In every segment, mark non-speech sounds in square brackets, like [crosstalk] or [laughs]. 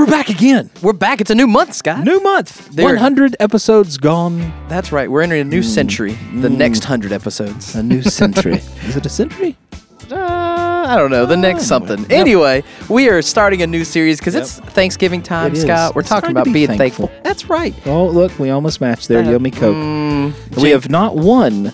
we're back again. We're back. It's a new month, Scott. New month. There- 100 episodes gone. That's right. We're entering a new century. The next hundred episodes. A new century. [laughs] Is it a century? Uh, I don't know. The next something. Anyway, we are starting a new series because it's Thanksgiving time, It is. Scott. We're It's talking time to about be being thankful. thankful. That's right. Oh, look, we almost matched there. You owe Coke. Mm, we have not one,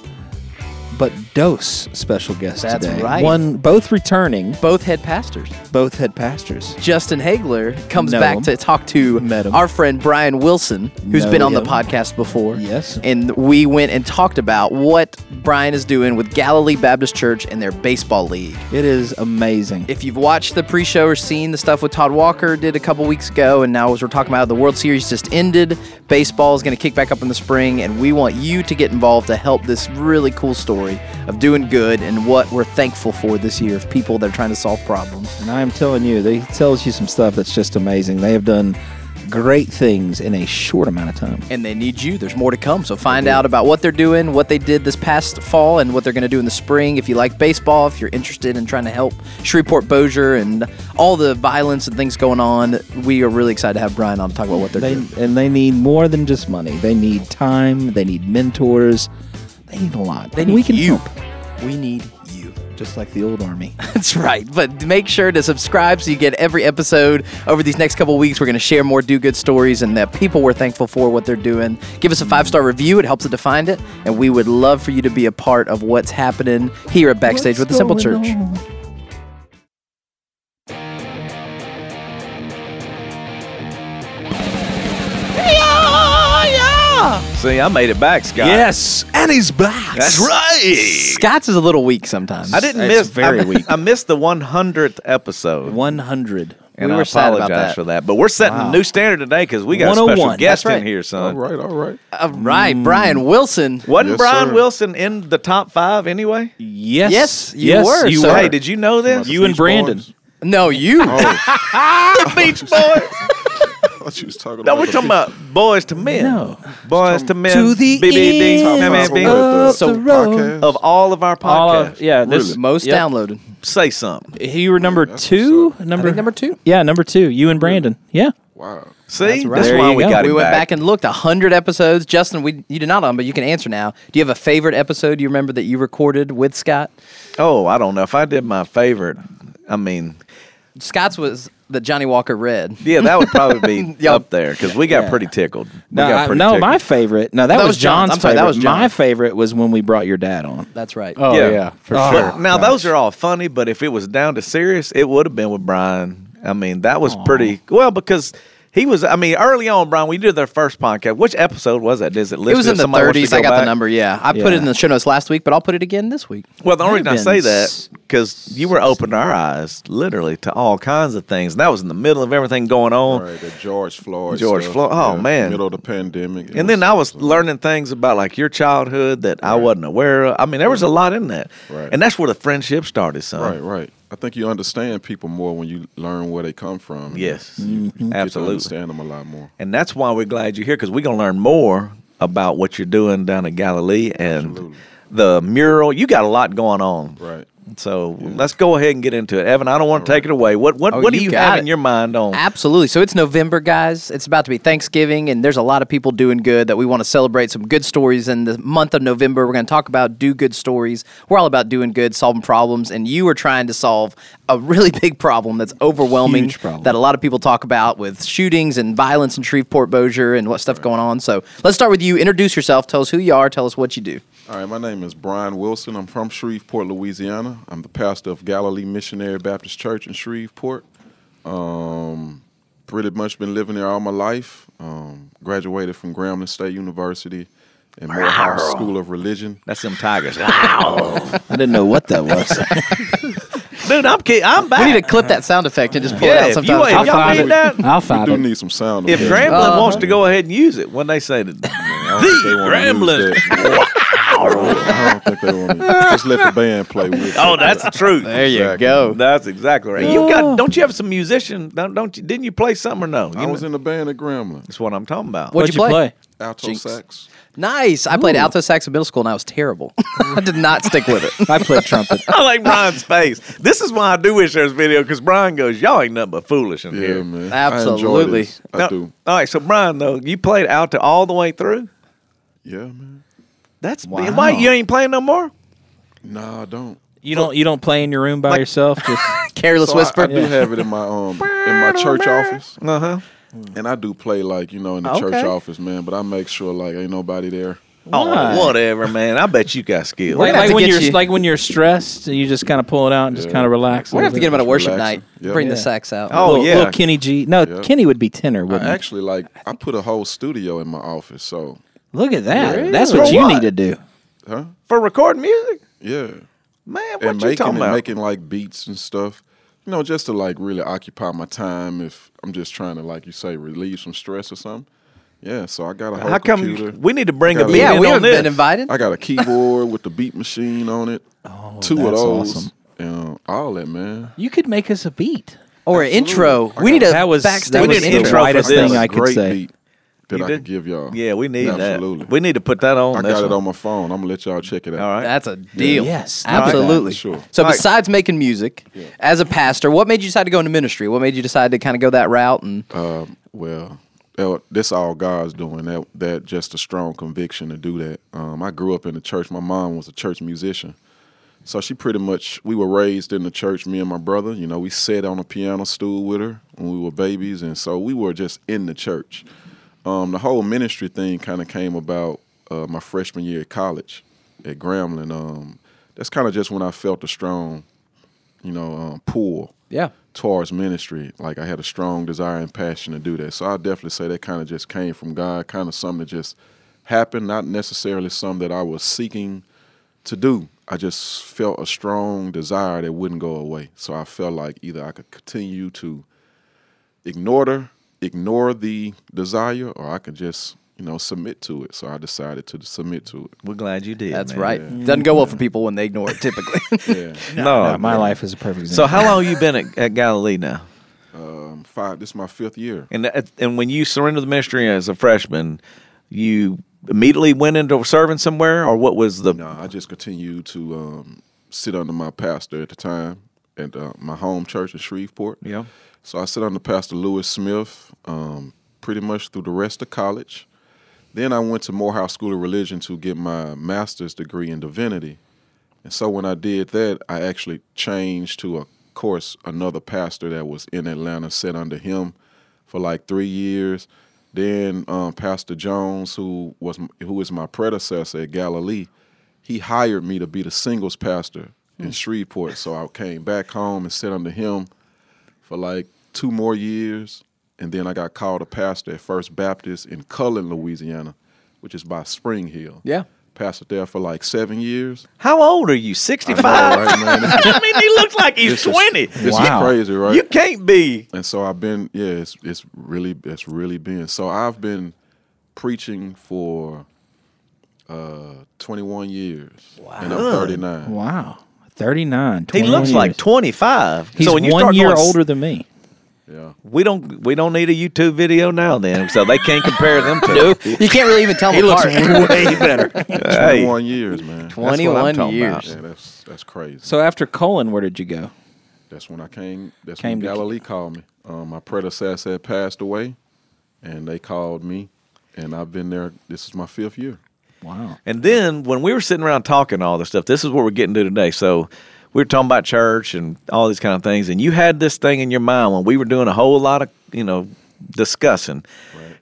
but dose special guests That's today. right. One, both returning, both head pastors. both head pastors. Justin Hagler comes Know back him. to talk to Met him. our friend Brian Wilson, who's Know been on the him. podcast before. Yes. And we went and talked about what Brian is doing with Galilee Baptist Church and their baseball league. It is amazing. If you've watched the pre-show or seen the stuff with Todd Walker did a couple weeks ago, and now as we're talking about the World Series just ended, baseball is going to kick back up in the spring, and we want you to get involved to help this really cool story of doing good and what we're thankful for this year of people that are trying to solve problems. And I am telling you, they tells you some stuff that's just amazing. They have done great things in a short amount of time. And they need you. There's more to come. So find out about what they're doing, what they did this past fall, and what they're going to do in the spring. If you like baseball, if you're interested in trying to help Shreveport Bossier and all the violence and things going on, we are really excited to have Brian on to talk about what they're They doing. and they need more than just money. They need time. They need mentors. They need a lot. They And need we can you. help, We need you. just like the old army. [laughs] That's right. But make sure to subscribe so you get every episode over these next couple weeks. We're going to share more do good stories and the people we're thankful for what they're doing. Give us a five star review. It helps us to find it. And we would love for you to be a part of what's happening here at Backstage with the Simple Church. See, I made it back, Scott. Yes, and he's back. That's right. Scott's is a little weak sometimes. I didn't It's miss very I, weak. I missed the 100th episode. One hundred. and we I were sad about apologize that. for that. But we're setting Wow. a new standard today because we got a 101. special oh guest That's right. in here, All son. right, all right. All right, Brian mm. Wilson. Wasn't Yes, Brian sir. Wilson in the top five anyway? Yes, Yes, you yes, were, You sir. were. Hey, did you know this? You and Brandon. Boys? No, you. Oh, [laughs] [laughs] Beach Boys. I thought you was talking no, about we're talking about Boyz II Men. No. Boyz II Men. To the BBD, end MMB, of So- the podcast. of all of our podcasts. All of, yeah, this Really? Most Yep. downloaded. Say something. You were number that's two. what's. Number think number two. Yeah, number two. You and Brandon. Yeah. Wow. See, That's that's, right. There why you we go. got we went back. back and looked. hundred episodes. Justin, we you did not on, but you can answer now. Do you have a favorite episode you remember that you recorded with Scott? Oh, I don't know if I did my favorite. I mean, Scott's was that Johnny Walker read. yeah, that would probably be [laughs] Yup. up there because we got Yeah. pretty tickled. We No, got I- pretty no, tickled. my favorite. No, that, That was was John's I'm sorry, that favorite. was John. My favorite was when we brought your dad on. That's right. Oh Yeah. yeah, for But sure. now those are all funny, but if it was down to serious, it would have been with Brian. I mean, that was pretty well because he was. I mean, early on, Brian, we did their first podcast. Which episode was that? Is it It was in the somebody wants to 30s. I go got the number. Yeah, I put it in the show notes last week, but I'll put it again this week. Well, the only reason I say that because you were opening our eyes literally to all kinds of things. And that was in the middle of everything going on. Right, the George Floyd. George stuff. Floyd. Oh, Yeah, man. Middle of the pandemic. And then I was so- learning things about like your childhood that I wasn't aware of. I mean, there was a lot in that, Right. and that's where the friendship started, son. Right, right. I think you understand people more when you learn where they come from. Yes, You get to absolutely. understand them a lot more. And that's why we're glad you're here because we're gonna learn more about what you're doing down in Galilee and Absolutely. the mural. You got a lot going on. Right. So let's go ahead and get into it, Evan. I don't want to take it away. What what Oh, what do you you have it. in your mind on? Absolutely. So it's November, guys. It's about to be Thanksgiving, and there's a lot of people doing good that we want to celebrate some good stories in the month of November. We're going to talk about do good stories. We're all about doing good, solving problems, and you are trying to solve a really [laughs] big problem that's overwhelming problem. that a lot of people talk about with shootings and violence in Shreveport, Bossier, and what stuff going on. So let's start with you. Introduce yourself. Tell us who you are. Tell us what you do. All right, my name is Brian Wilson. I'm from Shreveport, Louisiana. I'm the pastor of Galilee Missionary Baptist Church in Shreveport. Um, pretty much been living there all my life. Um, graduated from Grambling State University and Morehouse School of Religion. That's them tigers. I didn't know what that was. [laughs] Dude, I'm kidding. I'm back. We need to clip that sound effect and just pull Yeah, it out if you- sometimes. if I'll y'all find need it. that? I'll We find do it. need some sound. if. Grambling Uh-huh. wants to go ahead and use it, when they say that, I [laughs] don't think they wanna use that. I don't think they want to. Just let the band play with. Oh, it. that's the truth. There you Exactly. go. That's exactly right. You got? Don't you have some musician? Don't, don't you? Didn't you play something or no? You I was in the band at Grambling. That's what I'm talking about. What'd What'd you you play? play? Alto Jinx. sax. Nice. I played alto sax in middle school and I was terrible. [laughs] I did not stick with it. [laughs] I played trumpet. I like Brian's face. This is why I do wish there was video because Brian goes, "Y'all ain't nothing but foolish in Yeah, here." man. Absolutely. I, enjoy this. I Now- do. All right, so Brian, though, you played alto all the way through. Yeah, man. That's Wow. why you ain't playing no more. No, I don't. You don't you don't play in your room by Like- yourself? Just [laughs] [laughs] Careless So I- whisper. I, do have it in my um in my church office, Uh huh. and I do play like you know in the Okay. church office, man. But I make sure like ain't nobody there. Oh, Why? whatever, man. I bet you got skills. We're like, like when you're you- like when you're stressed, you just kind of pull it out and just kind of relax. We're gonna have to get him at a worship relaxing. night. Yeah. Bring the Yeah. sax out. Oh, little, yeah. little Kenny G. No, Yeah. Kenny would be tenor, wouldn't he? actually like I put a whole studio in my office, so Look at that. Really? That's For what you what? need to do. huh? for recording music, Yeah, man. What and you making talking and about? making like beats and stuff. You know, just to like really occupy my time if I'm just trying to like you say relieve some stress or something. Yeah, so I got a whole How come computer. we need to bring a beat yeah, in we on haven't this? been invited. I got a keyboard with the beat machine on it. [laughs] Oh, Two of that's those. awesome. And uh, all that, man. You could make us a beat. or an intro. I We need got- a That was backstage that We was need an the intro for whitest this. thing I could Great say. beat that You I did? could give y'all. Yeah, we need Absolutely. that. We need to put that on. I this got it on my phone. I'm gonna let y'all check it out. All right. That's a deal. Yes. absolutely. For sure. So All right. besides making music, as a pastor, what made you decide to go into ministry? What made you decide to kind of go that route? And Um, well, that- this all God's doing. That that just a strong conviction to do that. Um, I grew up in the church. My mom was a church musician, so she pretty much we were raised in the church. Me and my brother, you know, we sat on a piano stool with her when we were babies, and so we were just in the church. Um, the whole ministry thing kind of came about uh, my freshman year at college at Grambling. Um, that's kind of just when I felt a strong, you know, um, pull yeah, towards ministry. Like I had a strong desire and passion to do that. So I definitely say that kind of just came from God, kind of something that just happened, not necessarily something that I was seeking to do. I just felt a strong desire that wouldn't go away. So I felt like either I could continue to ignore the ignore the desire or I can just, you know, submit to it. So I decided to submit to it. We're glad you did. that's man. right. Doesn't go well for people when they ignore it. Typically. [laughs] Yeah. No, No, my man. life is a perfect example. So how long you been at, at Galilee now? um, five this is my fifth year. And and when you surrendered the ministry as a freshman, you immediately went into serving somewhere, or what was the? No, I just continued to um, sit under my pastor at the time at uh, my home church in Shreveport. Yeah. So I sit under Pastor Lewis Smith um, pretty much through the rest of college. Then I went to Morehouse School of Religion to get my master's degree in divinity. And so when I did that, I actually changed to, of course, another pastor that was in Atlanta, sat under him for like three years. Then um, Pastor Jones, who was who is my predecessor at Galilee, he hired me to be the singles pastor in Shreveport. So I came back home and sat under him for like two more years, and then I got called a pastor at First Baptist in Cullen, Louisiana, which is by Springhill. yeah. Pastored there for like seven years. How old are you? I know, Sixty-five. right, man? [laughs] I mean, he looks like he's this is- twenty. This Wow. is crazy, right? You can't be. and so I've been, yeah, it's it's really it's really been. So I've been preaching for uh 21 years, and I'm 39. wow, thirty nine. He looks like twenty-five. He's so when you one start year going, older than me. Yeah, We don't. We don't need a YouTube video now. Then, so they can't compare them to. You can't really even tell them He looks [laughs] way better. 21 years, man. what I'm 21 years. Yeah, that's that's crazy. So after Cullen, where did you go? That's when I came. That's Came when to- Galilee called me. Um, my predecessor had passed away, and they called me, and I've been there. This is my fifth year. Wow. And then when we were sitting around talking all this stuff, this is what we're getting to today. So we were talking about church and all these kind of things, and you had this thing in your mind when we were doing a whole lot of you know discussing.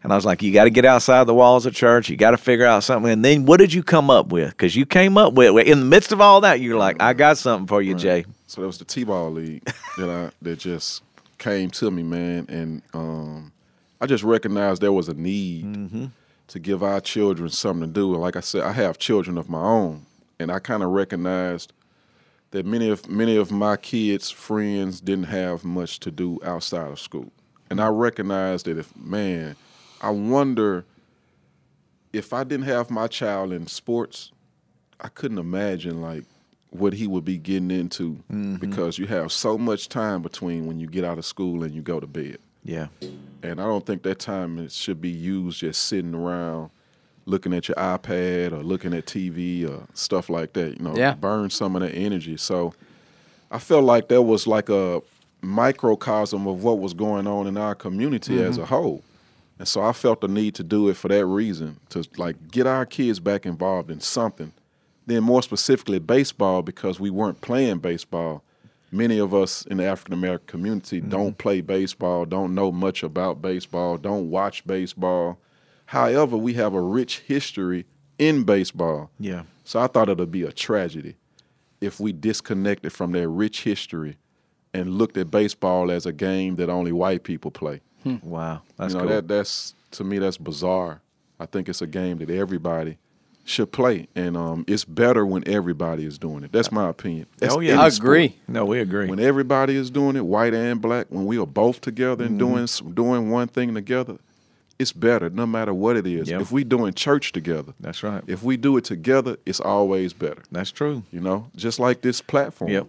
And I was like, you got to get outside the walls of church. You got to figure out something. And then what did you come up with? Because you came up with in the midst of all that, you're like, I got something for you, Jay. So that was the T-ball league that I [laughs] that just came to me, man, and um, I just recognized there was a need to give our children something to do. And like I said, I have children of my own, and I kind of recognized that many of many of my kids' friends didn't have much to do outside of school, and I recognized that if man, I wonder if I didn't have my child in sports, I couldn't imagine like what he would be getting into mm-hmm. because you have so much time between when you get out of school and you go to bed. Yeah. And I don't think that time should be used just sitting around looking at your iPad or looking at TV or stuff like that. You know, Yeah. burn some of that energy. So I felt like there was like a microcosm of what was going on in our community as mm-hmm. a whole. And so I felt the need to do it for that reason to like get our kids back involved in something. Then more specifically baseball because we weren't playing baseball. Many of us in the African American community mm-hmm. don't play baseball, don't know much about baseball, don't watch baseball. However, we have a rich history in baseball. Yeah. So I thought it'd be a tragedy if we disconnected from that rich history and looked at baseball as a game that only white people play. Wow. That's you know, cool. that that's to me that's bizarre. I think it's a game that everybody should play, and um, it's better when everybody is doing it. That's my opinion. That's Oh, yeah. any I sport. agree. no, we agree. When everybody is doing it, white and black, when we are both together and Mm-hmm. doing doing one thing together, it's better no matter what it is. Yep. If we doing church together, That's right. if we do it together, it's always better. That's true. You know, just like this platform. Yep.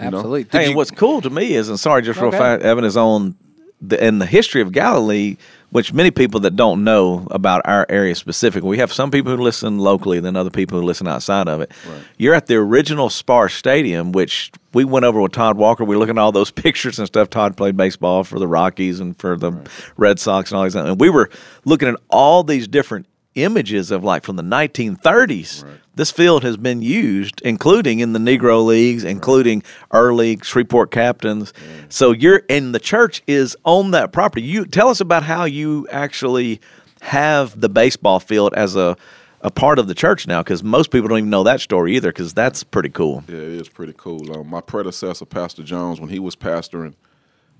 You know? Absolutely. Hey, you- and what's cool to me is, and sorry, just real Okay. fast, Evan is on the in the history of Galilee, which many people that don't know about our area specifically. We have some people who listen locally, then other people who listen outside of it. You're at the original Spar Stadium, which we went over with Todd Walker. We are looking at all those [laughs] pictures and stuff. Todd played baseball for the Rockies and for the Red Sox and all these, and we were looking at all these different images of like from the 1930s. This field has been used, including in the Negro leagues, including early Shreveport captains. So you're and the church is on that property. You tell us about how you actually have the baseball field as a a part of the church now, because most people don't even know that story either. Because that's pretty cool. Yeah, it is pretty cool. Um, my predecessor, Pastor Jones, when he was pastoring,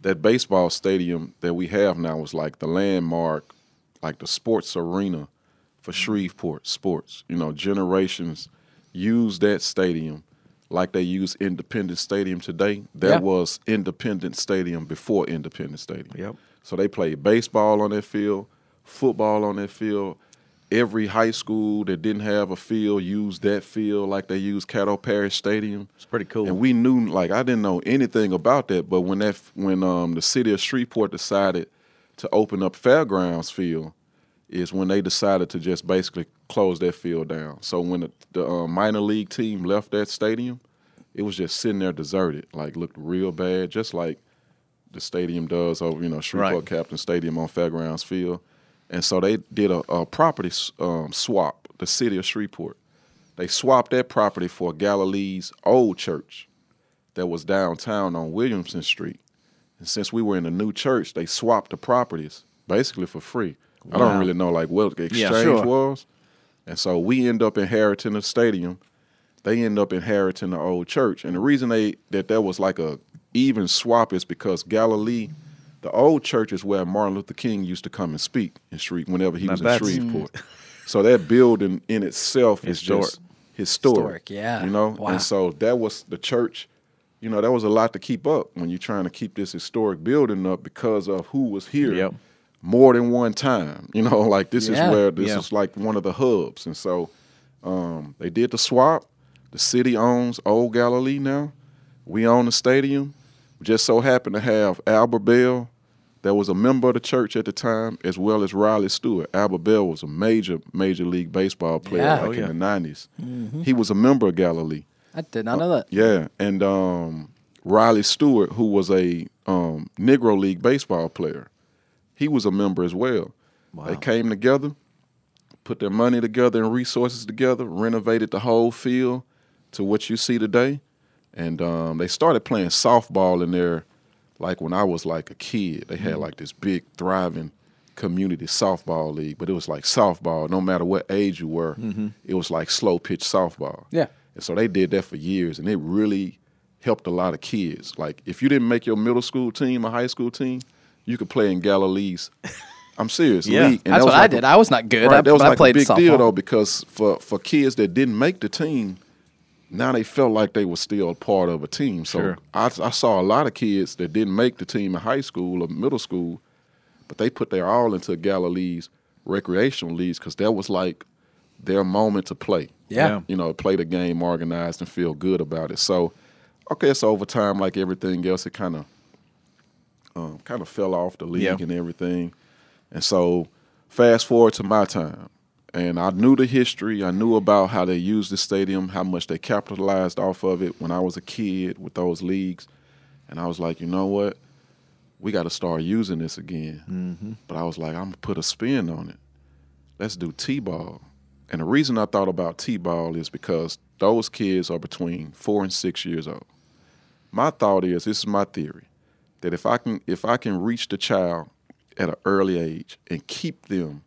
that baseball stadium that we have now was like the landmark, like the sports arena for Shreveport sports. You know, generations use that stadium like they use Independence Stadium today. That Yeah. was Independence Stadium before Independence Stadium. Yep. So they played baseball on that field, football on that field. Every high school that didn't have a field used that field like they used Caddo Parish Stadium. It's pretty cool. And we knew, like, I didn't know anything about that. But when that, when um, the city of Shreveport decided to open up Fairgrounds Field, is when they decided to just basically close that field down. So when the, the uh, minor league team left that stadium, it was just sitting there deserted, like looked real bad, just like the stadium does over, you know, Shreveport Right. Captain Stadium on Fairgrounds Field. And so they did a, a property um, swap, the city of Shreveport. They swapped that property for Galilee's old church that was downtown on Williamson Street. And since we were in a new church, they swapped the properties basically for free. I don't Wow. really know like what the exchange sure. was. And so we end up inheriting the stadium. They end up inheriting the old church. And the reason they that that was like a even swap is because Galilee, the old church is where Martin Luther King used to come and speak in Shreve whenever he Now was in that's- Shreveport. [laughs] so that building in itself is just historic. Historic, yeah. You know? Wow. And so that was the church, you know, that was a lot to keep up when you're trying to keep this historic building up because of who was here Yep. More than one time. [laughs] You know, like this Yeah. is where this Yeah. is like one of the hubs. And so um, they did the swap. The city owns Old Galilee now. We own the stadium. We just so happened to have Albert Belle, that was a member of the church at the time, as well as Riley Stewart. Albert Belle was a major, major league baseball player Yeah. like Oh, in the 90s. He was a member of Galilee. I did not know that. Yeah, and um, Riley Stewart, who was a um, Negro League baseball player, he was a member as well. They came together, put their money together and resources together, renovated the whole field to what you see today, and um, they started playing softball in there. Like when I was like a kid, they had like this big thriving community softball league, but it was like softball. No matter what age you were, it was like slow pitch softball. Yeah. And so they did that for years, and it really helped a lot of kids. Like if you didn't make your middle school team or high school team, you could play in Galilee's. I'm serious. Yeah. league. And That's that was what I did. A, I was not good. right, I, that was but I like a big softball. deal though because for for kids that didn't make the team, now they felt like they were still part of a team. So Sure. I, I saw a lot of kids that didn't make the team in high school or middle school, but they put their all into Galilee's recreational leagues because that was like their moment to play. Yeah. You know, play the game organized and feel good about it. So, okay, so over time, like everything else, it kind of um, kind of fell off the league Yeah. and everything. And so, fast forward to my time, and I knew the history. I knew about how they used the stadium, how much they capitalized off of it when I was a kid with those leagues. And I was like, you know what? We got to start using this again. Mm-hmm. But I was like, I'm gonna put a spin on it. Let's do t-ball. And the reason I thought about t-ball is because those kids are between four and six years old. My thought is, this is my theory, that if I can if I can reach the child at an early age and keep them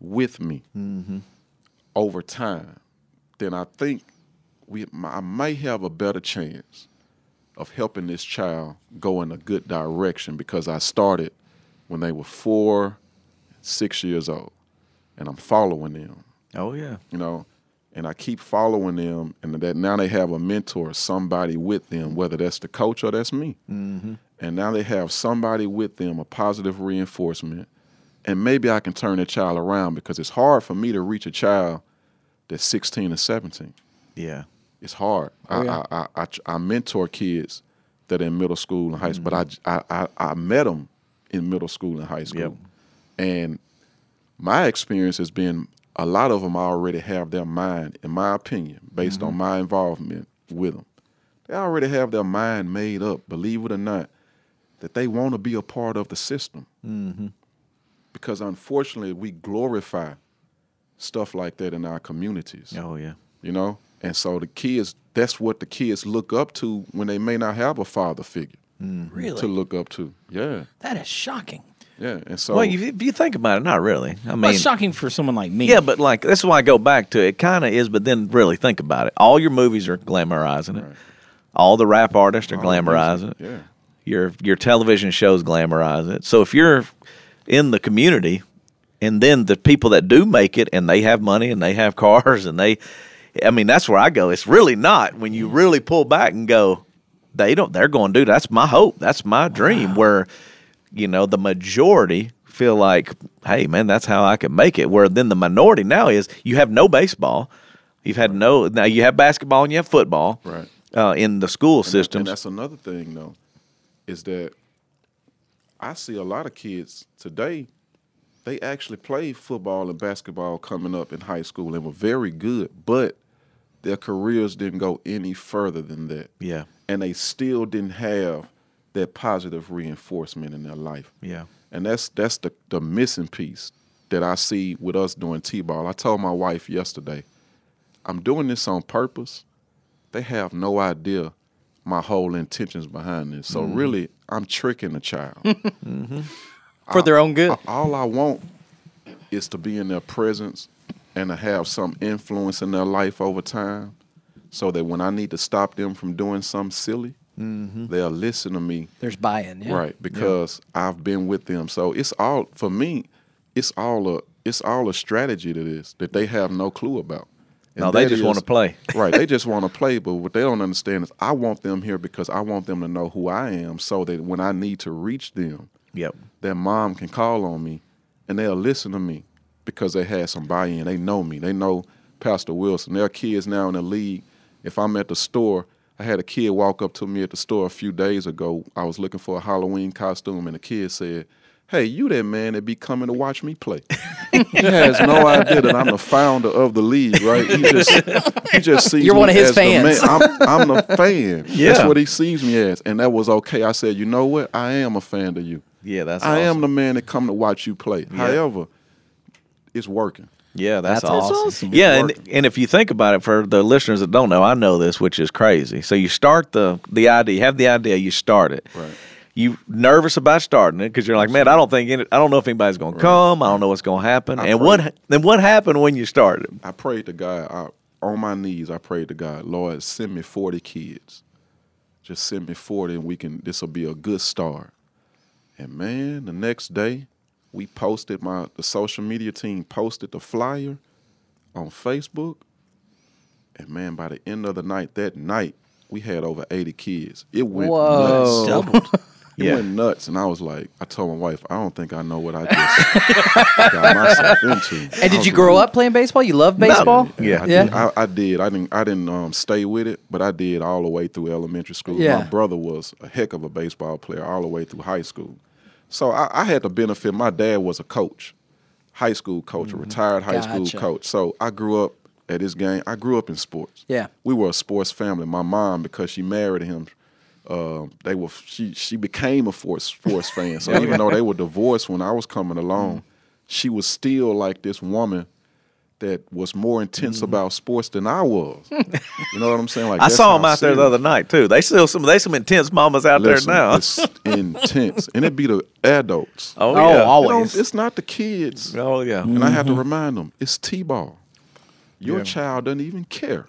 with me over time, then I think we I might have a better chance of helping this child go in a good direction because I started when they were four, six years old, and I'm following them Oh yeah. you know, and I keep following them, and that now they have a mentor, somebody with them, whether that's the coach or that's me, mm-hmm. And now they have somebody with them, a positive reinforcement, and maybe I can turn that child around because it's hard for me to reach a child that's 16 or 17. Yeah. It's hard. I, I, I, I, I mentor kids that are in middle school and high school, but I, I, I, I met them in middle school and high school. Yep. And my experience has been a lot of them already have their mind, in my opinion, based on my involvement with them. They already have their mind made up, believe it or not, that they want to be a part of the system. Mm-hmm. Because unfortunately, we glorify stuff like that in our communities Oh yeah. you know and so the kids that's what the kids look up to when they may not have a father figure mm-hmm. Really? to look up to yeah that is shocking. yeah and so well, if you think about it, not really. I mean, it's shocking for someone like me. Yeah, but like that's why I go back to it. it kind of is, but then really think about it. All your movies are glamorizing it. All the rap artists are All glamorizing music, it. yeah Your your television shows glamorize it. So if you're in the community, and then the people that do make it, and they have money and they have cars, and they, I mean, that's where I go. It's really not when you really pull back and go, they don't. They're going, dude. That's my hope. That's my dream. Where, you know, the majority feel like, hey, man, that's how I can make it. Where then the minority now is you have no baseball, you've had no. Now you have basketball and you have football, Right. Uh, in the school and, that- and that's another thing though is that i see a lot of kids today they actually play football and basketball coming up in high school and were very good but their careers didn't go any further than that yeah, and they still didn't have that positive reinforcement in their life yeah. And that's that's the, the missing piece that I see with us doing T-ball. I told my wife yesterday, I'm doing this on purpose. They have no idea my whole intentions behind this. So mm-hmm. really, I'm tricking the child. [laughs] Mm-hmm. For their own good. All I want is to be in their presence and to have some influence in their life over time so that when I need to stop them from doing something silly, mm-hmm. they'll listen to me There's buy-in. Yeah. right because i've been with them so it's all for me it's all a it's all a strategy to this that they have no clue about And No, they just want to play. [laughs] right they just want to play but what they don't understand is i want them here because i want them to know who i am so that when i need to reach them Yep. their mom can call on me and they'll listen to me because they had some buy-in. They know me. They know Pastor Wilson. There are kids now in the league. If I'm at the store, I had a kid walk up to me at the store a few days ago. I was looking for a Halloween costume, and the kid said, Hey, you that man that be coming to watch me play. he has no idea that I'm the founder of the league, right? He just he just sees You're me one of his as the man. I'm, I'm the fan. [laughs] Yeah. That's what he sees me as. And that was okay. I said, you know what? I am a fan of you. Yeah, that's. I am the man that come to watch you play. However, it's working. Yeah, that's, That's awesome. awesome. Yeah, and, and if you think about it, for the listeners that don't know, I know this, which is crazy. So you start the the idea, you have the idea, you start it. Right. You nervous about starting it because you're like, man, I don't think any, I don't know if anybody's going to come. I don't know what's going to happen. I and pray. what then what happened when you started? I prayed to God. I, on my knees, I prayed to God, Lord, send me 40 kids. Just send me 40 and we can, this will be a good start. And man, the next day, we posted, my the social media team posted the flyer on Facebook. And man, by the end of the night, that night, we had over 80 kids. It went Whoa. nuts. He Yeah. went nuts, and I was like, I told my wife, I don't think I know what I just [laughs] got myself into. And I did you grow like, up playing baseball? You love baseball? Yeah. I Yeah. Did. I, I did. I didn't. I didn't um, stay with it, but I did all the way through elementary school. Yeah. My brother was a heck of a baseball player all the way through high school. So I, I had the benefit. My dad was a coach, high school coach, a retired high Gotcha. school coach. So I grew up at his game. I grew up in sports. Yeah. we were a sports family. My mom, because she married him, uh, they were she she became a sports [laughs] sports fan. So even though they were divorced when I was coming along, she was still like this woman that was more intense Mm-hmm. about sports than I was. you know what I'm saying? Like [laughs] I saw them out there the other night too. They still some they some intense mamas out Listen, there now. It's intense, and it be the adults. [laughs] oh Oh, yeah. You know, always. it's not the kids. Oh yeah. And I have to remind them, it's T-ball. Your child doesn't even care.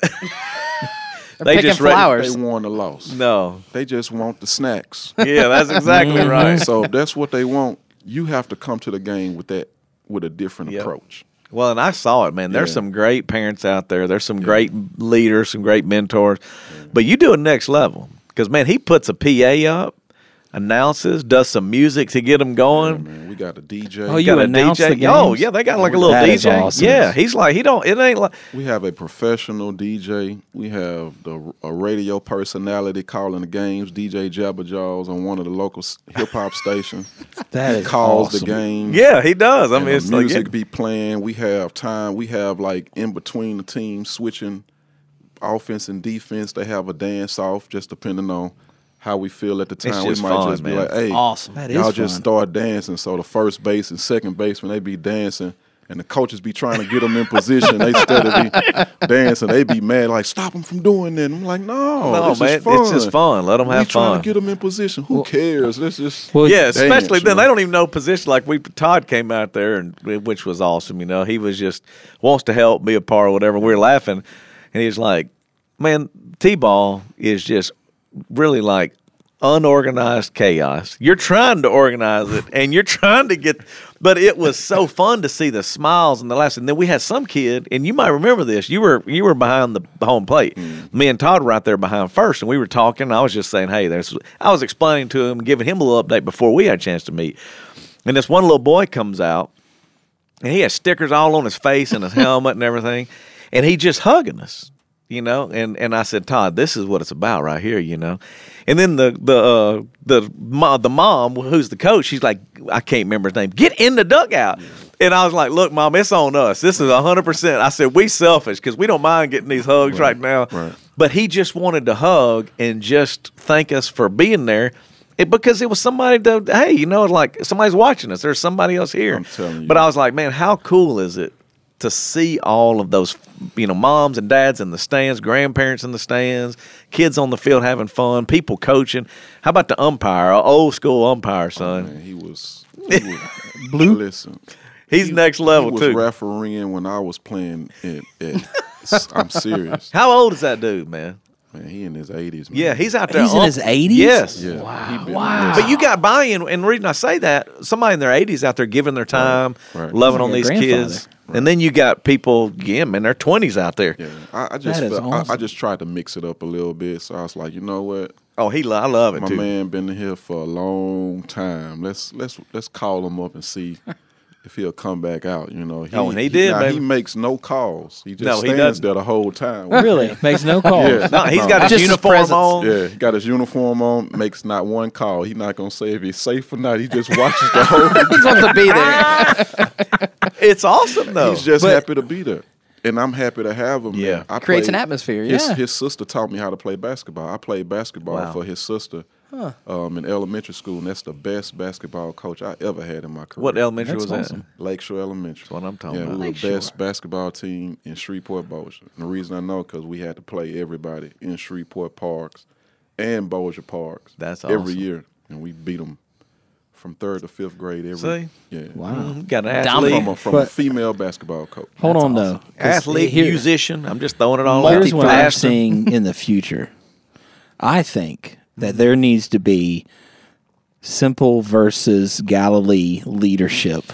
They're picking just ready- flowers. they won the loss. No. They just want the snacks. Yeah, that's exactly mm-hmm. right. so if that's what they want, you have to come to the game with that with a different Yep. approach. Well, and I saw it, man. There's Yeah. some great parents out there. There's some great leaders, some great mentors. But you do it next level because, man, he puts a PA up, announces, does some music to get them Yeah, going. man, we got a DJ. Oh, you got a announce DJ. the oh, games? Oh, yeah, they got like a little That is DJ. awesome. Yeah, he's like he don't. It ain't like We have a professional DJ. We have the a radio personality calling the games. DJ Jabberjaws on one of the local hip hop stations [laughs] That is calls awesome. the game. yeah, he does. I mean, the it's like music yeah. be playing. We have time. We have like in between the teams switching offense and defense. They have a dance off just depending on how we feel at the time. just we might fun, just be man. like, "Hey, Awesome. That y'all is just fun. start dancing." So the first base and second baseman they be dancing. And the coaches be trying to get them in position. They instead of be [laughs] dancing, they be mad like, "Stop them from doing that." I'm like, "No, no, this man, is fun. it's just fun. Let them We have trying fun. to get them in position. Who cares? Let's just Well, yeah, especially then man. they don't even know position. Like we, Todd came out there and which was awesome. You know, he was just wants to help, be a part, or whatever. We're laughing, and he's like, "Man, t-ball is just really like unorganized chaos. You're trying to organize it, and you're trying to get, but it was so fun to see the smiles and the laughs. And then we had some kid, and you might remember this. You were you were behind the home plate. Mm. Me and Todd were right there behind first, and we were talking. I was just saying, "Hey, there's." I was explaining to him, giving him a little update before we had a chance to meet. And this one little boy comes out, and he has stickers all on his face and his helmet and everything, and he just hugging us, you know. And and I said, Todd, this is what it's about right here, you know. And then the the uh, the mo- the mom who's the coach, she's like, I can't remember his name. Get in the dugout. And I was like, Look, mom, it's on us. This is hundred percent. I said we selfish because we don't mind getting these hugs right, now. right. But he just wanted to hug and just thank us for being there. It, because it was somebody to, hey, you know, like somebody's watching us. There's somebody else here. I'm telling you. But I was like, man, how cool is it to see all of those, you know, moms and dads in the stands, grandparents in the stands, kids on the field having fun, people coaching. How about the umpire, old school umpire, oh, son? Man, he was, he [laughs] was blue. Listen, He's next level he was too. refereeing when I was playing. At, at, I'm serious, [laughs] How old is that dude, man? Man. He in his 80s. Yeah, he's out there. He's in his 80s? Yes. yeah. Wow, Wow. But you got buy-in, and the reason I say that, somebody in their 80s out there giving their time, right. loving on these kids, grandfather. and then you got people, yeah, in their 20s out there. Yeah, I, I just That is felt, I, I just tried to mix it up a little bit. So I was like, you know what, Oh, he, lo- I love it my too. man been here for a long time. Let's let's let's call him up and see [laughs] if he'll come back out. You know, he, Oh, and he did, Now, he makes no calls. He just No, he stands doesn't. there the whole time. [laughs] Really? Makes no [laughs] calls. Yeah. No, he's got his Just uniform presence. on. Yeah, he got his uniform on, makes not one call. He's not gonna say if he's safe or not. He just watches the whole. [laughs] He's supposed to be there. It's awesome though. He's just But- happy to be there, and I'm happy to have him. Yeah. man. I Creates played- an atmosphere, His, yeah. his sister taught me how to play basketball. I played basketball Wow. for his sister um, in elementary school, and that's the best basketball coach I ever had in my career. what elementary That's was awesome. Lakeshore Elementary. That's what I'm talking yeah, about. we were the best basketball team in Shreveport Bossier. And the reason I know because we had to play everybody in Shreveport Parks and Bossier Parks. That's every year, and we beat them from third to fifth grade every. See? Yeah. Wow. Mhm. Got an Dominant. athlete, From a, from a female basketball coach. Hold That's on awesome. though. 'cause athlete, here- musician. I'm just throwing it all Here's out. what I'm seeing in the future. I think that there needs to be simple versus Galilee leadership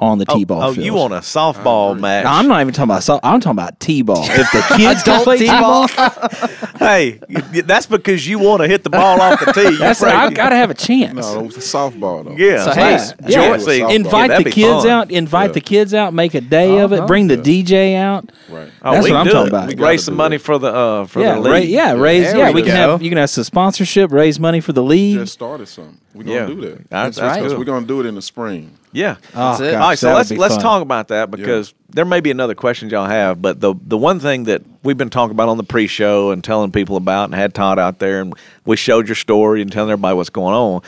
on the t-ball Oh, field. you want a softball match? No, I'm not even talking about. So, I'm talking about t-ball. If the kids don't play t-ball? t-ball, [laughs] hey, that's because you want to hit the ball off the tee. You're that's afraid I've got to have a chance. No, it was a softball though. Yeah. So, so hey, it's- yeah. George- invite that'd the kids fun. out. Invite Yeah. the kids out. Make a day of it. Uh-huh. Bring the DJ out. Right. Oh, That's we what I'm do talking it. about. We We raise gotta some money it. for the uh, for yeah, the ra- league. yeah, raise. Yeah, we we can have. You can have some sponsorship. Raise money for the league. Just started something. We're gonna do that. That's right. We're gonna do it in the spring. Yeah. Oh, That's it. gosh, All right, so let's let's fun. talk about that because there may be another question y'all have, but the the one thing that we've been talking about on the pre-show and telling people about and had Todd out there and we showed your story and telling everybody what's going on.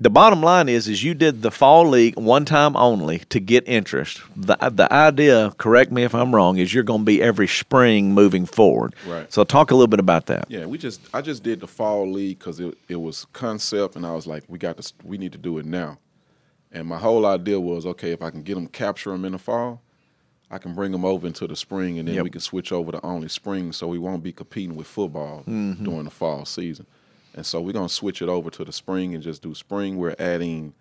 The bottom line is is you did the fall league one time only to get interest. The the idea, correct me if I'm wrong, is you're going to be every spring moving forward. Right. So talk a little bit about that. Yeah, we just I just did the fall league because it it was concept, and I was like, we got to we need to do it now. And my whole idea was, okay, if I can get them capture them in the fall, I can bring them over into the spring, and then Yep. we can switch over to only spring, so we won't be competing with football during the fall season. And so we're gonna switch it over to the spring and just do spring. We're adding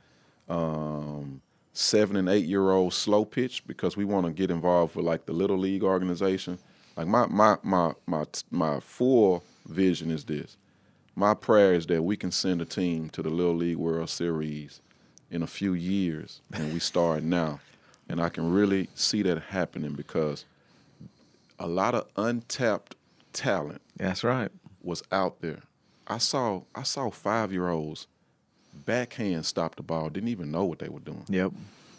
um, seven and eight year old slow pitch because we want to get involved with like the little league organization. Like my my my my my full vision is this. My prayer is that we can send a team to the Little League World Series in a few years, and we start now. And I can really see that happening because a lot of untapped talent That's right. was out there. I saw I saw five year olds backhand stop the ball, didn't even know what they were doing. Yep.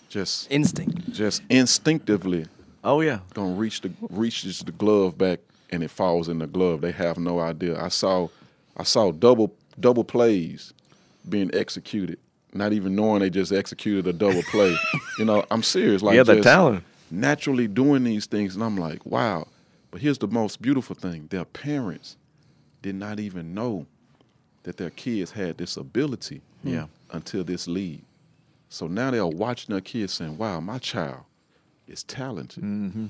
Just Instinct. just instinctively Oh yeah. gonna reach the reaches the glove back and it falls in the glove. They have no idea. I saw I saw double double plays being executed, not even knowing they just executed a double play. [laughs] you know, I'm serious. Like Yeah, they're just talented. Naturally doing these things, and I'm like, wow. But here's the most beautiful thing: their parents did not even know that their kids had this ability. Yeah. Until this league. So now they're watching their kids saying, "Wow, my child is talented. Mm-hmm.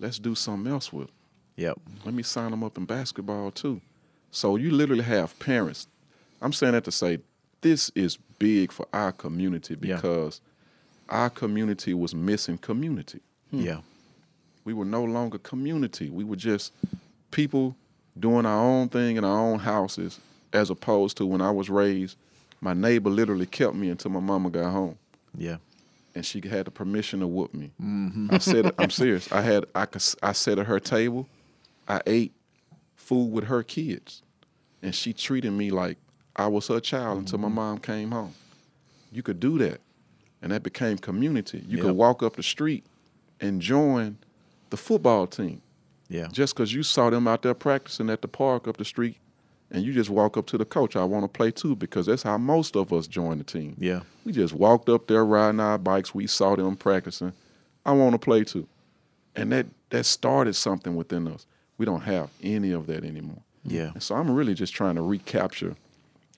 Let's do something else with. 'em. Yep. Let me sign them up in basketball too." So you literally have parents. I'm saying that to say this is big for our community Yeah. because our community was missing community. Yeah. We were no longer community. We were just people doing our own thing in our own houses, as opposed to when I was raised, my neighbor literally kept me until my mama got home. Yeah. And she had the permission to whoop me. Mm-hmm. I said, [laughs] I'm serious. I had, I, could, I sat at her table. I ate food with her kids, and she treated me like I was her child until Mm-hmm. my mom came home. You could do that, and that became community. You Yep. could walk up the street and join the football team Yeah. just because you saw them out there practicing at the park up the street, and you just walk up to the coach. I want to play too because that's how most of us join the team. Yeah. We just walked up there riding our bikes. We saw them practicing. I want to play too, and that that started something within us. We don't have any of that anymore. Yeah. And so I'm really just trying to recapture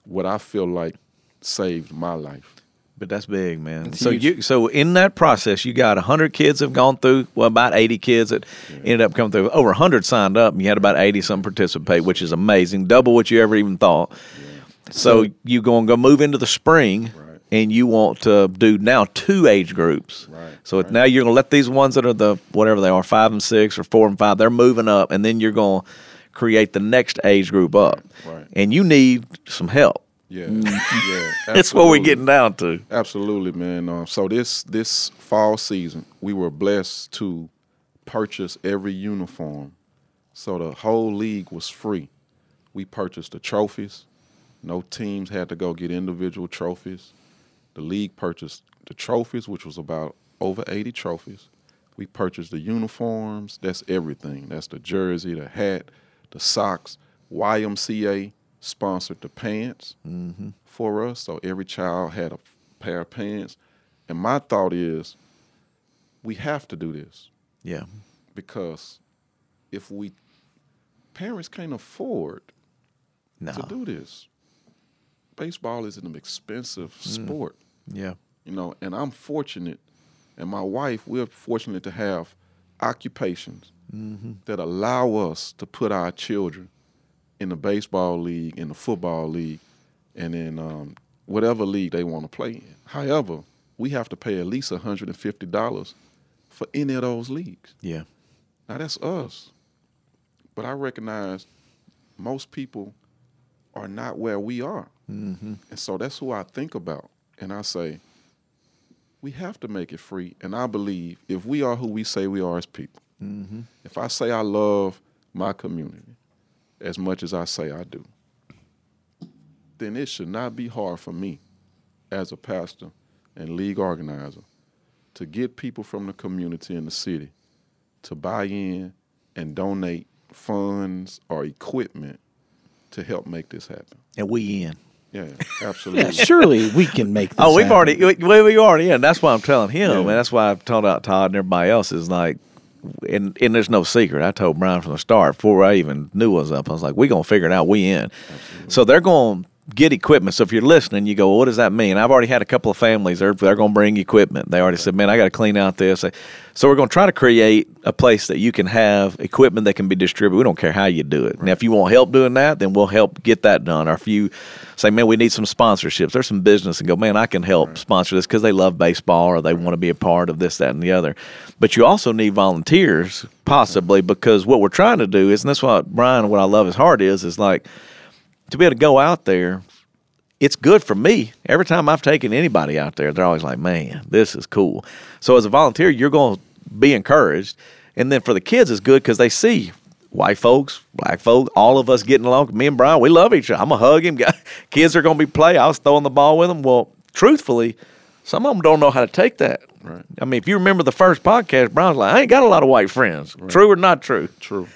what I feel like saved my life. But that's big, man. That's so huge. you so in that process, you got hundred kids have gone through. Well, about eighty kids that ended up coming through. Over hundred signed up, and you had about eighty some participate, which is amazing, double what you ever even thought. So, you going to go move into the spring, Right. and you want to do now two age groups. Right, So right. now you're going to let these ones that are the whatever they are, five and six or four and five, they're moving up, and then you're going to create the next age group up. right. And you need some help. Yeah, yeah. [laughs] That's what we're getting down to. Absolutely, man. Um, so this this fall season, we were blessed to purchase every uniform. So the whole league was free. We purchased the trophies. No teams had to go get individual trophies. The league purchased the trophies, which was about over 80 trophies. We purchased the uniforms. That's everything. That's the jersey, the hat, the socks. YMCA sponsored the pants mm-hmm. for us. So every child had a pair of pants. And my thought is, we have to do this Yeah. because if we parents can't afford No. to do this, baseball is an expensive mm. sport, Yeah. you know. And I'm fortunate, and my wife, we're fortunate to have occupations that allow us to put our children in the baseball league, in the football league, and in um, whatever league they want to play in. However, we have to pay at least $150 for any of those leagues. Yeah. Now that's us. But I recognize most people are not where we are. Mm-hmm. And so that's who I think about. And I say, we have to make it free. And I believe if we are who we say we are as people, Mm-hmm. if I say I love my community as much as I say I do, then it should not be hard for me as a pastor and league organizer to get people from the community in the city to buy in and donate funds or equipment to help make this happen. And we in. Yeah, [laughs] absolutely. Yeah, surely we can make. This Oh, we've happen. already we, we already in. That's why I'm telling him, Yeah. and that's why I've told out Todd and everybody else is like, and and there's no secret. I told Brian from the start before I even knew what was up. I was like, we're gonna figure it out. We in. So they're going to get equipment. So if you're listening, you go, well, what does that mean? I've already had a couple of families. They're they're going to bring equipment. They already said, man, I got to clean out this. So we're going to try to create a place that you can have equipment that can be distributed. We don't care how you do it. Now, if you want help doing that, then we'll help get that done. Or if you say, man, we need some sponsorships. There's some business and go, man, I can help sponsor this because they love baseball or they want to be a part of this, that, and the other. But you also need volunteers, possibly, because what we're trying to do is, and that's what Brian, what I love his heart is, is like to be able to go out there. It's good for me. Every time I've taken anybody out there, they're always like, man, this is cool. So as a volunteer, you're going to be encouraged. And then for the kids, it's good because they see white folks, black folks, all of us getting along. Me and Brian, we love each other. I'm going to hug him. [laughs] Kids are going to be play. I was throwing the ball with them. Well, truthfully, some of them don't know how to take that. Right. I mean, if you remember the first podcast, Brian's like, I ain't got a lot of white friends. True or not true? True.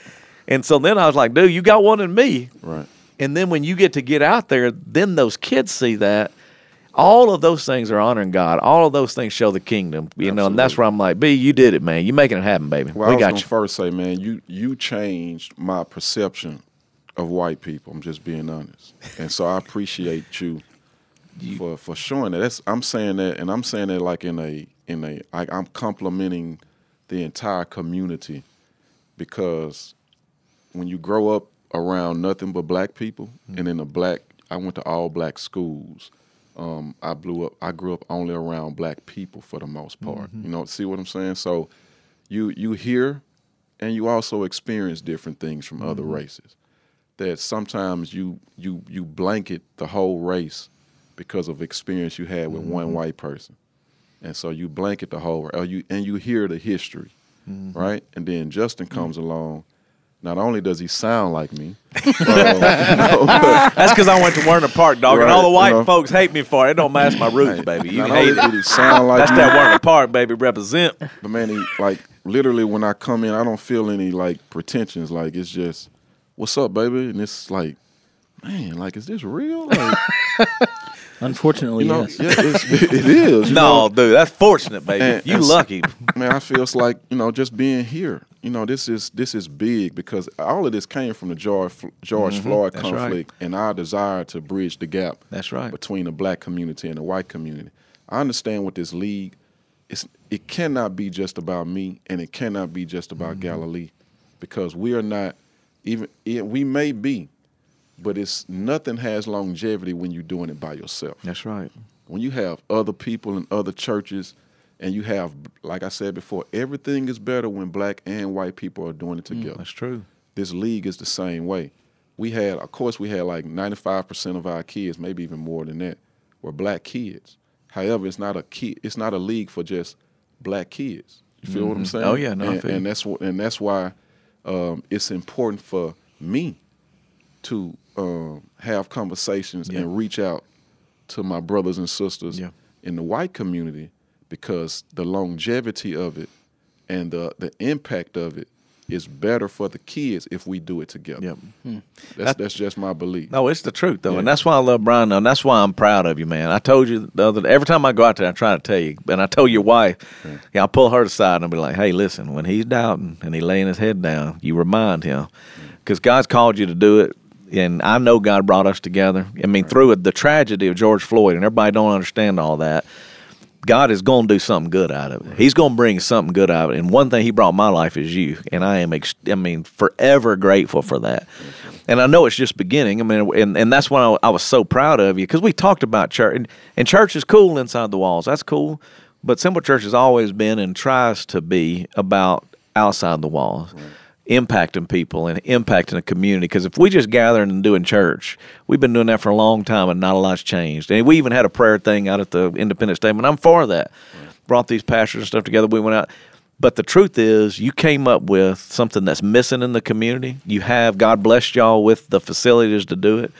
And so then I was like, dude, you got one in me. Right. And then when you get to get out there, then those kids see that. All of those things are honoring God. All of those things show the kingdom. You know, and that's where I'm like, B, you did it, man. You're making it happen, baby. Well, we I was got you. first say, man, you you changed my perception of white people. I'm just being honest, and so I appreciate you, for for showing that. That's I'm saying that, and I'm saying that like in a in a I, I'm complimenting the entire community because when you grow up around nothing but black people, mm-hmm. and in a black, I went to all black schools. Um, I blew up. I grew up only around black people for the most part. Mm-hmm. You know, see what I'm saying? So, you you hear, and you also experience different things from other mm-hmm. races. That sometimes you you you blanket the whole race because of experience you had with one white person, and so you blanket the whole. Or you and you hear the history, right? And then Justin comes along. Not only does he sound like me, [laughs] um, you know, [laughs] but- That's because I went to Werner Park, dog, and all the white you know. folks hate me for it. It don't match my roots, baby. You not hate only it. did he sound like That's me, that Werner Park, baby. Represent. But man, he, like literally when I come in, I don't feel any like pretensions. Like it's just, "What's up, baby?" And it's like, man, like is this real? Like, [laughs] Unfortunately, you know, yes. yeah, it's, [laughs] it is. No, know? dude, that's fortunate, baby. And- you and lucky. man, I feels like you know just being here. You know, this is this is big because all of this came from the George George Floyd Mm-hmm. that's right. conflict and our desire to bridge the gap. That's right. between the black community and the white community. I understand what this league, it's it cannot be just about me and it cannot be just about Mm-hmm. Galilee, because we are not even yeah, we may be, but it's nothing has longevity when you're doing it by yourself. That's right. when you have other people in other churches and you have like i said before everything is better when black and white people are doing it together. That's true. this league is the same way. We had of course we had like 95% of our kids maybe even more than that were black kids. However it's not a kid it's not a league for just black kids. You feel what i'm saying? Oh, yeah, no, I and, feel and that's what and that's why um, it's important for me to um, have conversations Yeah. and reach out to my brothers and sisters Yeah. in the white community because the longevity of it and the the impact of it is better for the kids if we do it together. Yep. That's that's just my belief. No, it's the truth though, Yeah. and that's why I love Brian. And that's why I'm proud of you, man. I told you the other every time I go out there, I try to tell you, and I told your wife, yeah, I'll pull her aside and I'll be like, hey, listen, when he's doubting and he laying his head down, you remind him, because God's called you to do it. And I know God brought us together. I mean, through the tragedy of George Floyd, and everybody don't understand all that. God is going to do something good out of it. He's going to bring something good out of it. And one thing He brought in my life is you, and I am, ex- I mean, forever grateful for that. And I know it's just beginning. I mean, and, and that's why I, I was so proud of you because we talked about church, and, and church is cool inside the walls. That's cool. But Simple Church has always been and tries to be about outside the walls impacting people and impacting the community. Because if we just gathering and doing church, we've been doing that for a long time and not a lot's changed. And we even had a prayer thing out at the Independence Stadium. I'm for that. Brought these pastors and stuff together. We went out. But the truth is, you came up with something that's missing in the community. You have God blessed y'all with the facilities to do it.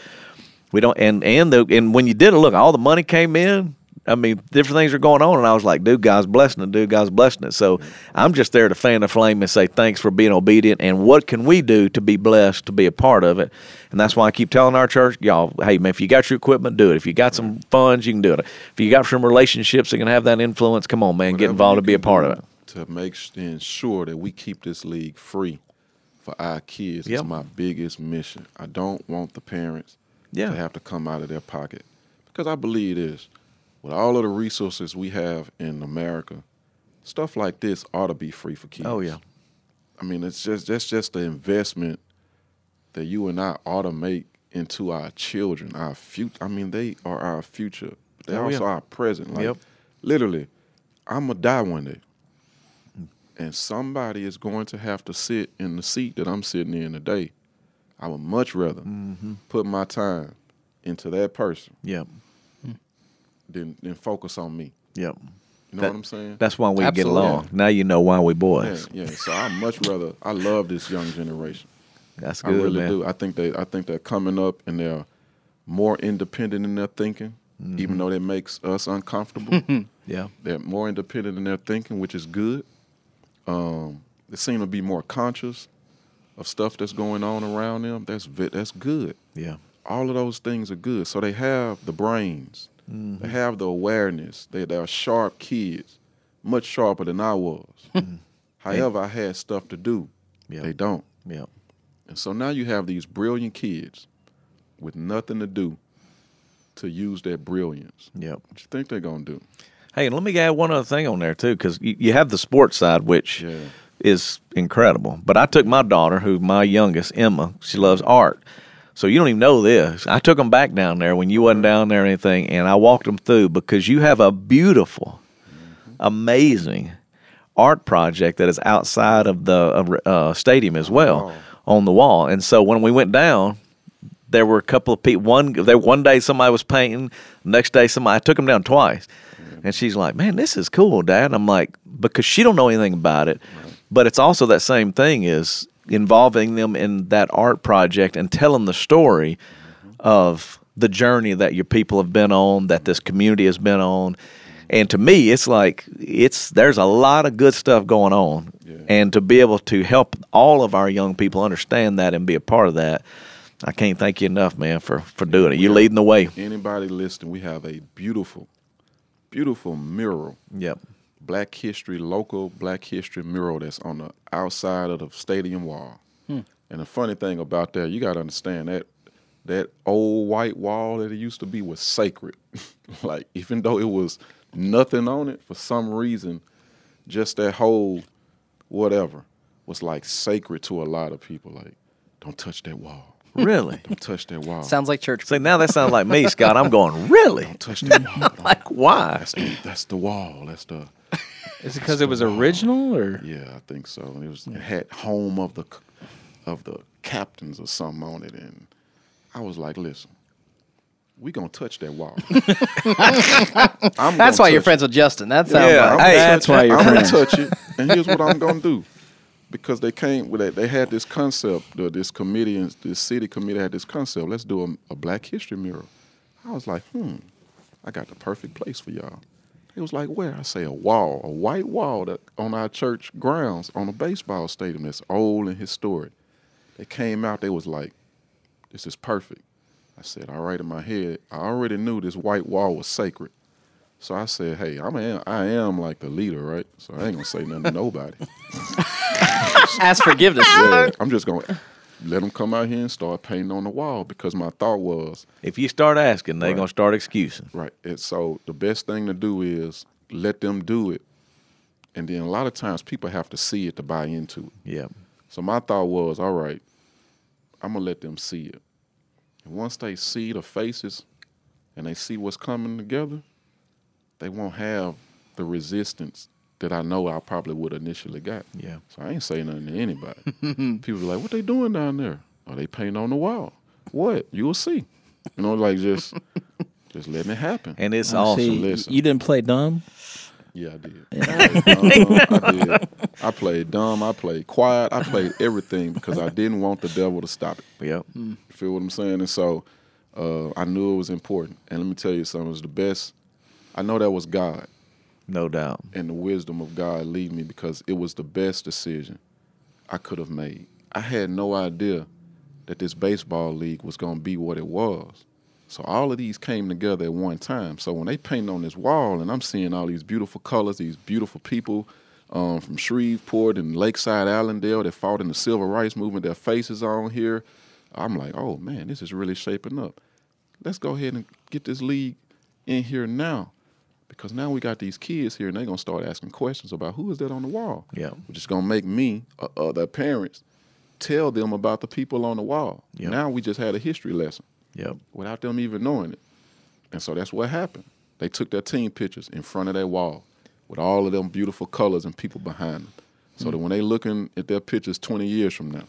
We don't, and and the and when you did it, look, all the money came in. I mean, different things are going on, and I was like, dude, God's blessing it, dude, God's blessing it. So mm-hmm. I'm just there to fan the flame and say thanks for being obedient. And what can we do to be blessed to be a part of it? And that's why I keep telling our church, y'all, hey man, if you got your equipment, do it. If you got some funds, you can do it. If you got some relationships that can have that influence, come on, man, get involved to be a part of it. To make sure that we keep this league free for our kids Yep. is my biggest mission. I don't want the parents Yeah. to have to come out of their pocket because I believe this. With all of the resources we have in America, stuff like this ought to be free for kids. Oh yeah, I mean, it's just that's just the investment that you and I ought to make into our children, our future. I mean, they are our future. But they're Oh, yeah. our present. Like Yep. literally, I'm gonna die one day, and somebody is going to have to sit in the seat that I'm sitting in today. I would much rather Mm-hmm. put my time into that person yep, than than focus on me. yep. You know That- what I'm saying? That's why we Absolutely. get along. Now you know why we boys. yeah. So I much rather. I love this young generation. That's good. I really man. do. I think they I think they're coming up and they're more independent in their thinking, Mm-hmm. even though that makes us uncomfortable. [laughs] Yeah, they're more independent in their thinking, which is good. Um, they seem to be more conscious of stuff that's going on around them. That's ve- that's good. yeah, All of those things are good. So they have the brains, Mm-hmm. they have the awareness. They they're sharp kids, much sharper than I was. [laughs] However, I had stuff to do. yeah, They don't. yeah. And so now you have these brilliant kids with nothing to do to use their brilliance. Yep. What you think they're gonna do? Hey, and let me add one other thing on there too, because you, you have the sports side, which Yeah. is incredible. But I took my daughter, who my youngest, Emma, she loves art. So you don't even know this. I took them back down there when you wasn't down there or anything, and I walked them through because you have a beautiful, amazing art project that is outside of the uh, stadium as well Wow. on the wall. And so when we went down, there were a couple of people. One there one day somebody was painting. Next day somebody I took them down twice, and she's like, "Man, this is cool, Dad." I'm like, because she don't know anything about it, but it's also that same thing is involving them in that art project and telling the story of the journey that your people have been on, that this community has been on. And to me, it's like it's there's a lot of good stuff going on, Yeah. and to be able to help all of our young people understand that and be a part of that, I can't thank you enough, man, for for doing it. You're leading the way. Anybody listening, we have a beautiful, beautiful mural, Yep. Black History, local Black History mural that's on the outside of the stadium wall. Hmm. And the funny thing about that, you got to understand that that old white wall that it used to be was sacred. [laughs] like even though it was nothing on it, for some reason, just that whole whatever was like sacred to a lot of people. Like, don't touch that wall. [laughs] Really? Don't touch that wall. Sounds like church. See, now that sounds like me, Scott. I'm going, really? Don't touch that [laughs] wall. Like, why? that's the, that's the wall. That's the Is it because it was original or? Yeah, I think so. And it was it had home of the of the captains or something on it, and I was like, listen, we gonna touch that wall. [laughs] I'm That's gonna why you're touch friends with Justin. That sounds Yeah, I'm hey, that's touch why you're I'm friends. gonna touch it, and here's what I'm gonna do. Because they came with it, they had this concept. The, this committee, and this city committee had this concept. Let's do a, a Black History mural. I was like, hmm, I got the perfect place for y'all. It was like, where? I say a wall, a white wall that on our church grounds on a baseball stadium that's old and historic. They came out, they was like, this is perfect. I said, all right, in my head, I already knew this white wall was sacred. So I said, hey, I'm a, I am like the leader, right? So I ain't gonna say nothing to nobody. [laughs] ask forgiveness. Yeah, I'm just gonna let them come out here and start painting on the wall because my thought was, If you start asking, they're Right. going to start excusing. Right. And so the best thing to do is let them do it. And then a lot of times people have to see it to buy into it. Yeah. So my thought was, all right, I'm gonna let them see it. And once they see the faces and they see what's coming together, they won't have the resistance that I know I probably would initially got. Yeah. So I ain't saying nothing to anybody. [laughs] People be like, what they doing down there? Are they painting on the wall? What? You'll see. You know, like just [laughs] just letting it happen. And it's Oh, awesome. see, listen. you didn't play dumb. Yeah, I did. I played dumb. [laughs] I did. I played dumb. I played quiet. I played everything because I didn't want the devil to stop it. Yep. You feel what I'm saying? And so uh, I knew it was important. And let me tell you something. It was the best. I know that was God No doubt. and the wisdom of God lead me because it was the best decision I could have made. I had no idea that this baseball league was going to be what it was. So all of these came together at one time. So when they paint on this wall and I'm seeing all these beautiful colors, these beautiful people um, from Shreveport and Lakeside Allendale that fought in the civil rights movement, their faces on here, I'm like, oh man, this is really shaping up. Let's go ahead and get this league in here now because now we got these kids here and they're gonna start asking questions about who is that on the wall. Yeah. which is gonna make me, uh, uh, their parents, tell them about the people on the wall. Yeah. Now we just had a history lesson Yep. without them even knowing it, and so that's what happened. They took their team pictures in front of that wall with all of them beautiful colors and people behind them, so that when they looking at their pictures 20 years from now,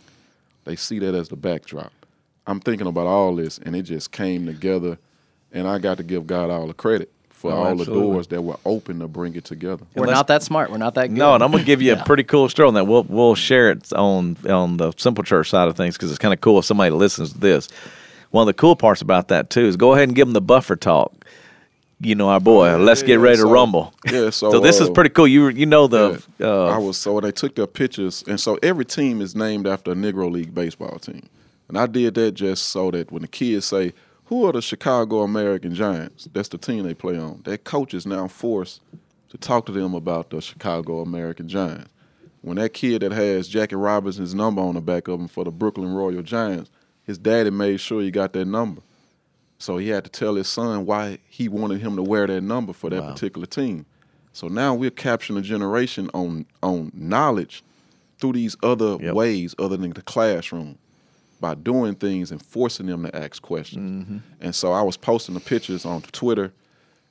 they see that as the backdrop. I'm thinking about all this, and it just came together, and I got to give God all the credit for Oh, all absolutely. the doors that were open to bring it together. We're let's- not that smart. We're not that good. No, and I'm gonna give you Yeah. a pretty cool story on that. We'll we'll share it on on the Simple Church side of things because it's kind of cool if somebody listens to this. One of the cool parts about that too is go ahead and give them the Buffett talk. You know, our boy. let's Yeah, get ready so- to rumble. yeah, [laughs] so, this is uh, pretty cool. You you know the Yeah. uh, I was so they took their pictures, and so every team is named after a Negro League baseball team, and I did that just so that when the kids say, "Who are the Chicago American Giants?" That's the team they play on. That coach is now forced to talk to them about the Chicago American Giants. When that kid that has Jackie Robinson's number on the back of him for the Brooklyn Royal Giants, his daddy made sure he got that number. So he had to tell his son why he wanted him to wear that number for that Wow. particular team. So now we're capturing a generation on on knowledge through these other Yep. ways other than the classroom by doing things and forcing them to ask questions. Mm-hmm. And so I was posting the pictures on Twitter,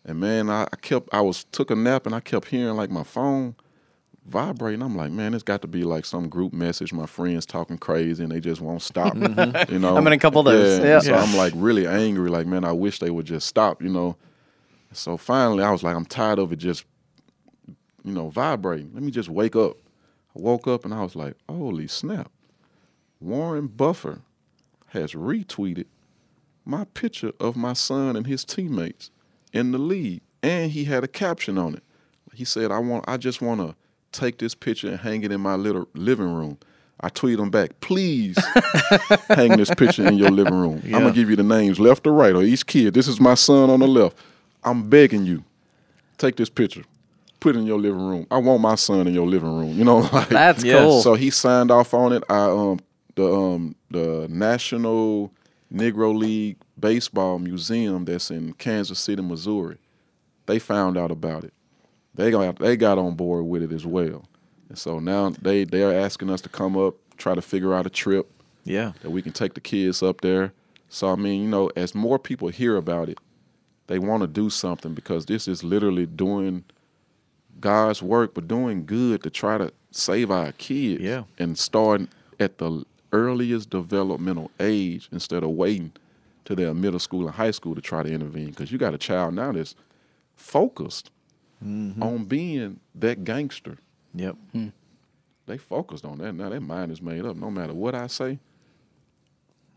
and man, I, I kept I was took a nap and I kept hearing like my phone vibrating. I'm like, man, it's got to be like some group message. My friends talking crazy and they just won't stop. You know, I'm in a couple of those, Yeah. yeah. So I'm like really angry. Like, man, I wish they would just stop. You know. So finally, I was like, I'm tired of it just, you know, vibrating. Let me just wake up. I woke up and I was like, holy snap. Warren Buffett has retweeted my picture of my son and his teammates in the league, and he had a caption on it. He said, "I want, I just want to take this picture and hang it in my little living room." I tweeted him back, "Please [laughs] hang this picture in your living room. I'm gonna give you the names left or right or each kid. This is my son on the left. I'm begging you, take this picture, put it in your living room. I want my son in your living room. You know, [laughs] like That's Yes. cool. so he signed off on it. I um the um the National Negro League Baseball Museum that's in Kansas City, Missouri. They found out about it. They got they got on board with it as well. And so now they they are asking us to come up, try to figure out a trip yeah. that we can take the kids up there. So I mean, you know, as more people hear about it, they want to do something because this is literally doing God's work, but doing good to try to save our kids. Yeah. And starting at the earliest developmental age instead of waiting to their middle school and high school to try to intervene. Because you got a child now that's focused on being that gangster. Yep. They focused on that. Now their mind is made up. No matter what I say,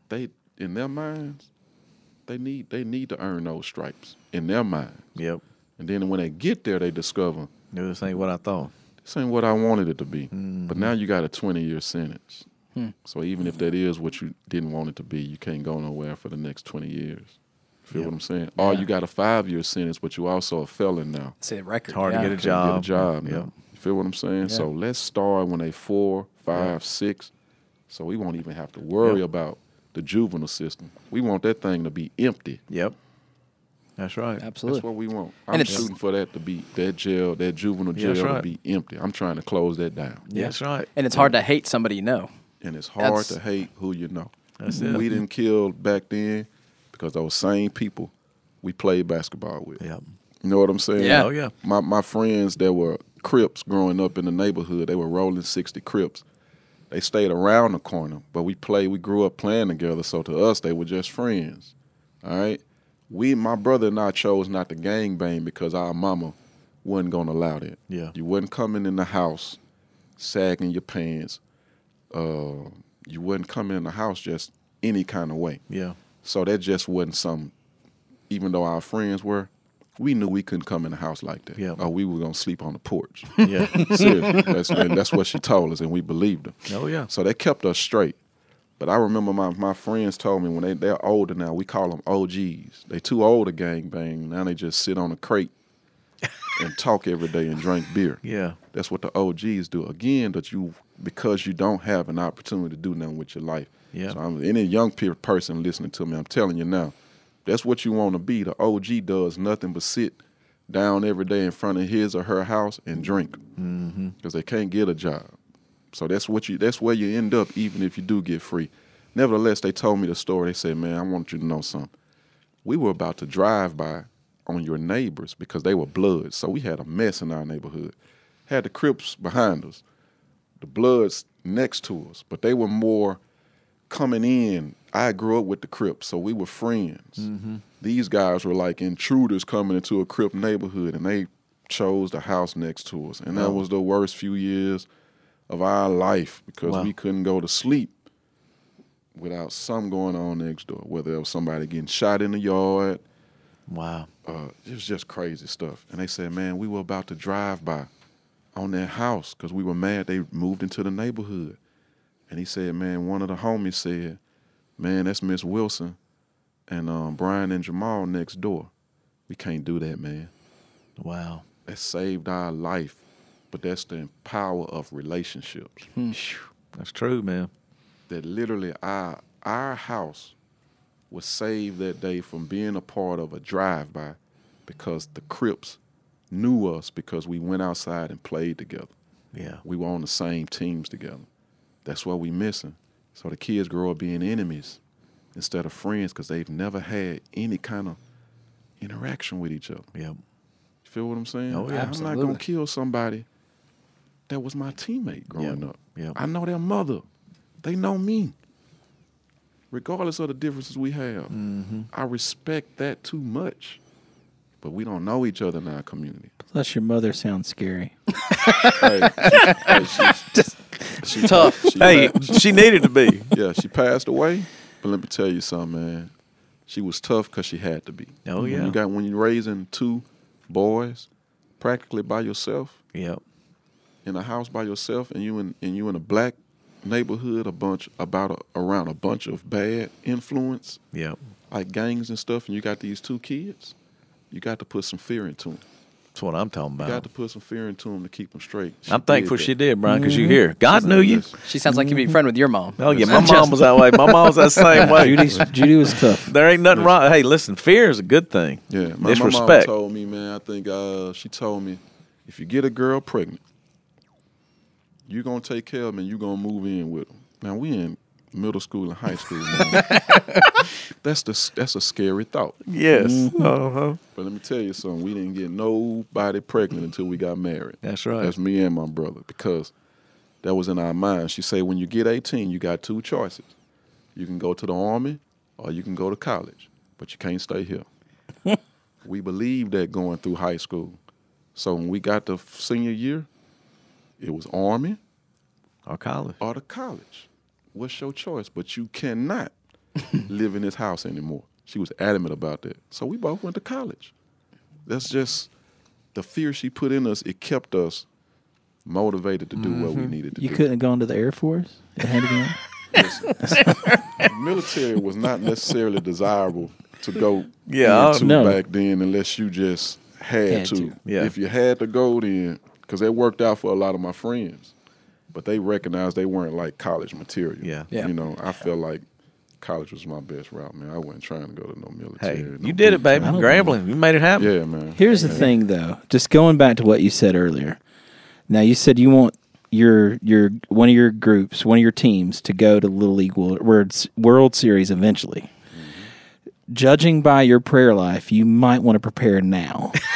they in their minds, they need they need to earn those stripes in their mind. Yep. And then when they get there, they discover This ain't what I thought. this ain't what I wanted it to be. Mm-hmm. But now you got a 20 year sentence. Hmm. So even if that is what you didn't want it to be, you can't go nowhere for the next 20 years. Feel Yep. what I'm saying? Or you got a five year sentence, but you also a felon now. Say record. It's hard to get a job. Get a job now. Yep. You feel what I'm saying? So let's start when they four, five, six, so we won't even have to worry Yep. about the juvenile system. We want that thing to be empty. Yep. That's right. Absolutely. That's what we want. I'm it's- shooting for that to be that jail, that juvenile Yeah, jail to be empty. I'm trying to close that down. That's right. And it's hard to hate somebody you know. And it's hard That's- to hate who you know. That's it. We didn't kill back then because those same people we played basketball with. Yeah. You know what I'm saying? Yeah. Oh, yeah. My my friends that were Crips growing up in the neighborhood, they were rolling 60 Crips. They stayed around the corner, but we played, we grew up playing together. So to us, they were just friends. All right. We, my brother and I chose not to gang bang because our mama wasn't gonna allow that. Yeah. You wasn't coming in the house sagging your pants. Uh, you wouldn't come in the house just any kind of way. Yeah. So that just wasn't some. Even though our friends were, we knew we couldn't come in the house like that. Yeah. Or we were gonna sleep on the porch. [laughs] Yeah. [laughs] Seriously, that's, and that's what she told us, and we believed her. oh yeah. So that kept us straight. But I remember my, my friends told me when they they're older now, we call them OGs. They too old to gang bang. Now they just sit on a crate [laughs] and talk every day and drink beer. Yeah. That's what the OGs do. Again, that you because you don't have an opportunity to do nothing with your life. Yeah. So I'm, any young pe- person listening to me, I'm telling you now, that's what you want to be. The OG does nothing but sit down every day in front of his or her house and drink because Mm-hmm. they can't get a job. So that's what you. That's where you end up, even if you do get free. Nevertheless, they told me the story. They said, "Man, I want you to know something. We were about to drive by on your neighbors because they were Bloods. So we had a mess in our neighborhood. Had the Crips behind us, the Bloods next to us, but they were more coming in. I grew up with the Crips, so we were friends. These guys were like intruders coming into a Crip neighborhood, and they chose the house next to us, and that was the worst few years of our life because Wow. we couldn't go to sleep without something going on next door. Whether it was somebody getting shot in the yard, Wow. uh, it was just crazy stuff. And they said, man, we were about to drive by on their house because we were mad they moved into the neighborhood. And he said, man, one of the homies said, man, that's Miss Wilson and um, Brian and Jamal next door. We can't do that, man. Wow. That saved our life. But that's the power of relationships. That's true, man. that literally our our house was saved that day from being a part of a drive by because the Crips knew us because we went outside and played together. Yeah. We were on the same teams together. That's what we missing. So the kids grow up being enemies instead of friends because they've never had any kind of interaction with each other. Yep. You feel what I'm saying? Oh, yeah. I'm not gonna kill somebody that was my teammate growing Yep. up. Yep. I know their mother. They know me. Regardless of the differences we have. Mm-hmm. I respect that too much. But we don't know each other in our community. Plus, your mother sounds scary. [laughs] hey, she, [laughs] hey, she's, she's Tough. She, Hey, pa- she needed to be. yeah, she passed away. But let me tell you something, man. She was tough because she had to be. Oh, When yeah. You got when you're raising two boys practically by yourself Yep. in a house by yourself and you in and you in a black neighborhood a bunch about a, around a bunch of bad influence Yep. like gangs and stuff and you got these two kids you got to put some fear into them That's what I'm talking about. you got to put some fear into them to keep them straight She I'm thankful did she did, Brian, because you here. God knew you. She sounds like you'd be a friend with your mom. Oh yeah, my mom was that way. My mom was that same [laughs] way. Judy's, Judy was tough. There ain't nothing wrong. Hey, listen, fear is a good thing. yeah my, It's my mom told me man I think uh, she told me if you get a girl pregnant you're gonna take care of them and you're gonna move in with them now we in middle school and high school [laughs] that's the that's a scary thought Yes. Mm-hmm. Uh-huh. But let me tell you something. We didn't get nobody pregnant until we got married. That's right. That's me and my brother because that was in our mind. She said, when you get 18, you got two choices. You can go to the army or you can go to college, but you can't stay here. [laughs] we believed that going through high school. So when we got to senior year, it was army Or college. or the college. What's your choice? But you cannot [laughs] live in this house anymore. She was adamant about that. So we both went to college. That's just the fear she put in us. It kept us motivated to do what we mm-hmm. needed to You do. You couldn't have gone to the Air Force. It had to be [laughs] military was not necessarily desirable to go [laughs] Yeah, into No. back then unless you just had, Had to. to. Yeah. If you had to go, then because it worked out for a lot of my friends, but they recognized they weren't like college material. Yeah. Yeah. You know, I felt like college was my best route, man. I wasn't trying to go to no military. Hey, no you did it, boot baby. camp. Grambling, you made it happen. Yeah, man. Here's the thing, though. Just going back to what you said earlier. Now you said you want your your one of your groups, one of your teams, to go to Little League World, World, World Series eventually. Mm-hmm. Judging by your prayer life, you might want to prepare now [laughs]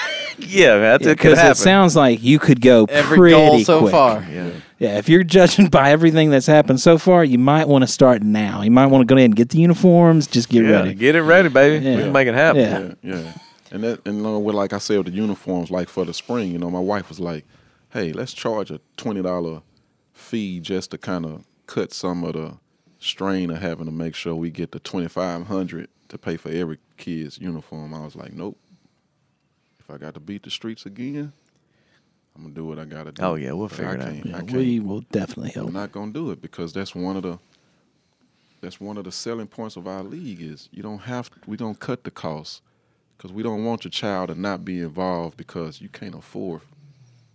Yeah, that's it could because happen. it sounds like you could go Every pretty goal so quick. far. yeah. Yeah, if you're judging by everything that's happened so far, you might want to start now. You might want to go ahead and get the uniforms. Just get yeah, ready. get it ready, baby. Yeah. We can make it happen. Yeah. Yeah, yeah. And that, and you know, with like I said, with the uniforms, like for the spring, you know, my wife was like, "Hey, let's charge a twenty dollar fee just to kind of cut some of the strain of having to make sure we get the twenty five hundred to pay for every kid's uniform." I was like, "Nope. If I got to beat the streets again, I'm gonna do what I gotta do." Oh, yeah, we'll But figure I it out. Yeah, we will definitely help. I'm not gonna do it because that's one of the that's one of the selling points of our league is you don't have we don't cut the costs because we don't want your child to not be involved because you can't afford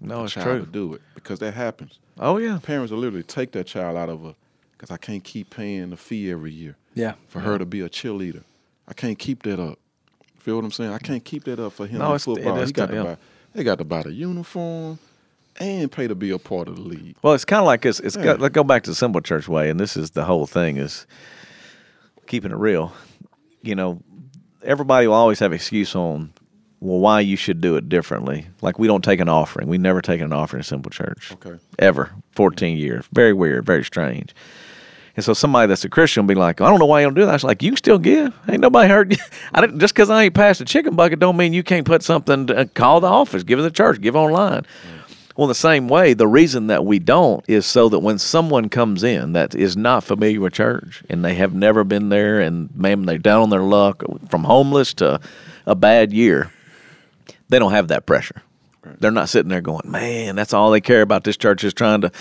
No, a it's child true. to do it because that happens. Oh yeah. Parents will literally take that child out of a because I can't keep paying the fee every year Yeah. for her to be a cheerleader. I can't keep that up. Feel what I'm saying? I can't keep that up for him No, in it's- it football. He got to buy. They got to buy the uniform and pay to be a part of the league. Well, it's kind of like it's. it's Yeah. got, let's go back to the simple church way, and this is the whole thing is keeping it real. You know, everybody will always have excuse on well why you should do it differently. Like we don't take an offering. We never taken an offering in simple church. Okay. Ever. Fourteen years. Very weird. Very strange. And so somebody that's a Christian will be like, I don't know why you don't do that. It's like you can still give. Ain't nobody heard you. [laughs] I didn't, just because I ain't passed a chicken bucket don't mean you can't put something. To, uh, call the office, give it to the church, give online. Well, in the same way, the reason that we don't is so that when someone comes in that is not familiar with church and they have never been there and man, they're down on their luck from homeless to a bad year, they don't have that pressure. They're not sitting there going, man, that's all they care about. This church is trying to,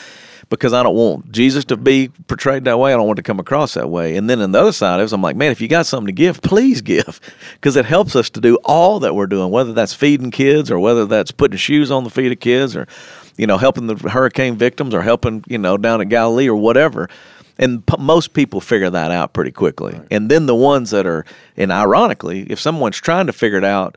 because I don't want Jesus to be portrayed that way. I don't want to come across that way. And then on the other side of it, I'm like, man, if you got something to give, [laughs] please give, because it helps us to do all that we're doing, whether that's feeding kids or whether that's putting shoes on the feet of kids or, you know, helping the hurricane victims or helping, you know, down at Galilee or whatever. And p- most people figure that out pretty quickly. And then the ones that are, and ironically, if someone's trying to figure it out,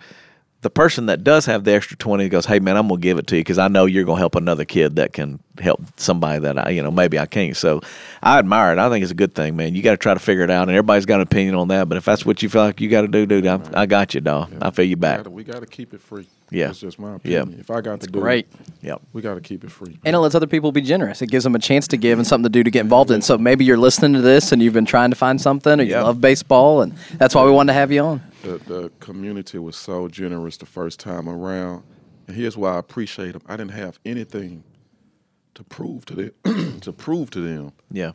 the person that does have the extra 20 goes, Hey, man, I'm going to give it to you because I know you're going to help another kid that can help somebody that I, you know, maybe I can't. So I admire it. I think it's a good thing, man. You got to try to figure it out, and everybody's got an opinion on that. But if that's what you feel like you got to do, dude, I, I got you, dog. I feel you back. We got to keep it free. Yeah. it's just my Yeah. opinion. If I got to do Great. it, Yep. we got to keep it free. And it lets other people be generous. It gives them a chance to give and something to do to get involved in. So maybe you're listening to this and you've been trying to find something or you Yeah. love baseball, and that's why we wanted to have you on. The, the community was so generous the first time around. And here's why I appreciate them. I didn't have anything to prove to them [clears throat] to prove to them Yeah.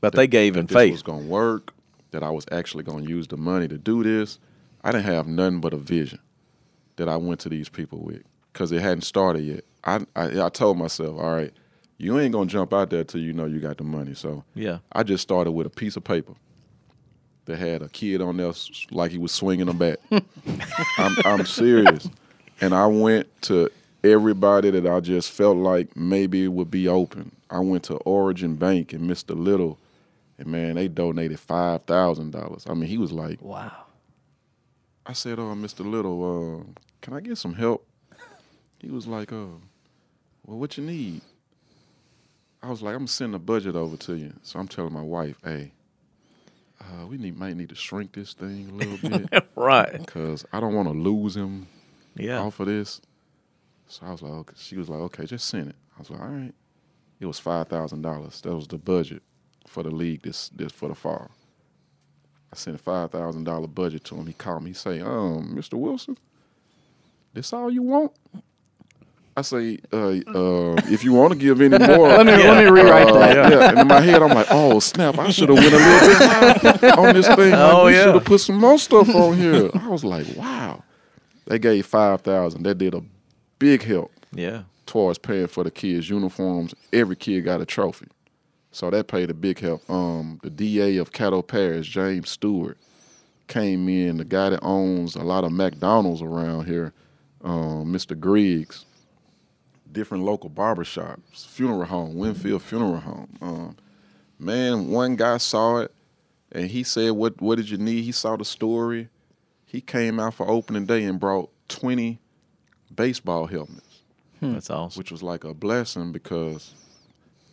But they gave in faith. this was gonna work, that I was actually gonna use the money to do this. I didn't have nothing but a vision that I went to these people with because it hadn't started yet. I, I I told myself, all right, you ain't gonna jump out there till you know you got the money. So Yeah. I just started with a piece of paper that had a kid on there like he was swinging a bat. [laughs] I'm, I'm serious. And I went to everybody that I just felt like maybe it would be open. I went to Origin Bank and Mr. Little, and man, they donated five thousand dollars. I mean, he was like, Wow. I said, "Oh, Mr. Little, uh, can I get some help?" He was like, "Oh, well, what you need?" I was like, "I'm sending a budget over to you." So I'm telling my wife, "Hey, uh, we need might need to shrink this thing a little [laughs] bit Right. because I don't want to lose him Yeah. off of this." So I was like, okay. "She was like, okay, just send it." I was like, "All right." It was five thousand dollars. That was the budget for the league this this for the fall. I sent a five thousand dollar budget to him. He called me. He say, "Um, Mr. Wilson, this all you want?" I say, uh, uh, "If you want to give any [laughs] more, Let me let me rewrite uh, that. Yeah. And in my head, I'm like, "Oh snap! I should have went a little bit on this thing. Oh, we yeah. should have put some more stuff on here." I was like, "Wow!" They gave five thousand. That did a big help Yeah. towards paying for the kids' uniforms. Every kid got a trophy. So that paid a big help. Um, the DA of Caddo Parish, James Stewart, came in. The guy that owns a lot of McDonald's around here, um, Mr. Griggs, different local barbershops, funeral home, Winfield Funeral Home. Um, man, one guy saw it and he said, "What what did you need?" He saw the story. He came out for opening day and brought twenty baseball helmets, hmm. That's awesome. which was like a blessing because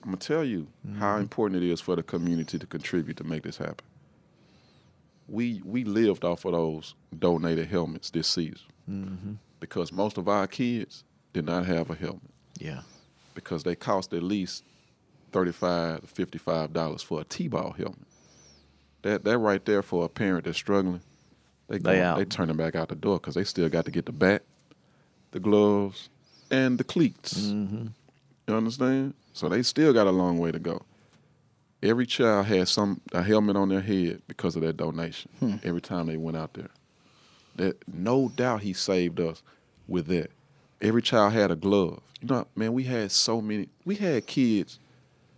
I'm gonna tell you mm-hmm. how important it is for the community to contribute to make this happen. We we lived off of those donated helmets this season mm-hmm. because most of our kids did not have a helmet Yeah. because they cost at least thirty-five to fifty-five dollars for a T-ball helmet. That that right there for a parent that's struggling, they They out. they turning back out the door because they still got to get the bat, the gloves, and the cleats. Mm-hmm. You understand? So they still got a long way to go. Every child had some a helmet on their head because of that donation. Hmm. Every time they went out there, that no doubt he saved us with that. Every child had a glove. You know, man, we had so many. We had kids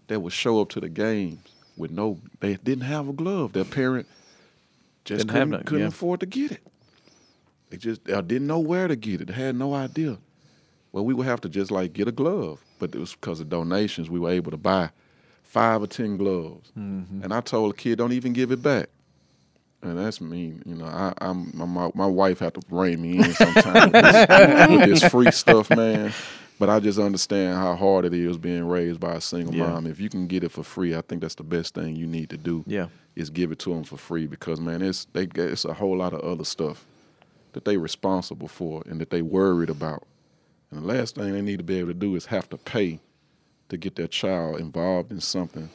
that would show up to the games with no. They didn't have a glove. Their parent just Didn't couldn't, none, couldn't yeah. afford to get it. They just uh, didn't know where to get it. They had no idea. Well, we would have to just like get a glove, but it was because of donations we were able to buy five or ten gloves. Mm-hmm. And I told the kid, don't even give it back. And that's mean, you know. I, I'm my, my my wife had to rein me in sometimes with, this, [laughs] with this free stuff, man. But I just understand how hard it is being raised by a single Yeah. mom. If you can get it for free, I think that's the best thing you need to do. Yeah. is give it to them for free because man, it's they it's a whole lot of other stuff that they responsible for and that they worried about. And the last thing they need to be able to do is have to pay to get their child involved in something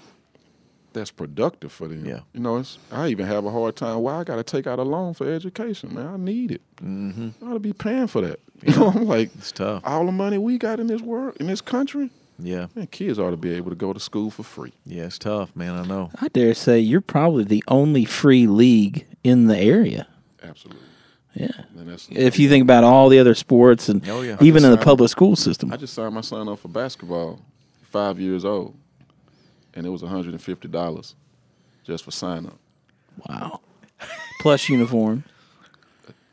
that's productive for them. Yeah. You know, it's I even have a hard time. Why I got to take out a loan for education, man? I need it. Mm-hmm. I ought to be paying for that. [laughs] You know, I'm like, It's tough. all the money we got in this world, in this country, Yeah. man, kids ought to be able to go to school for free. Yeah, it's tough, man. I know. I dare say you're probably the only free league in the area. Absolutely. Yeah. That's If you think about all the other sports and Oh, yeah. even in the public school system. I just signed my son up for basketball, five years old, and it was one hundred and fifty dollars just for sign up, Wow. [laughs] Plus uniform,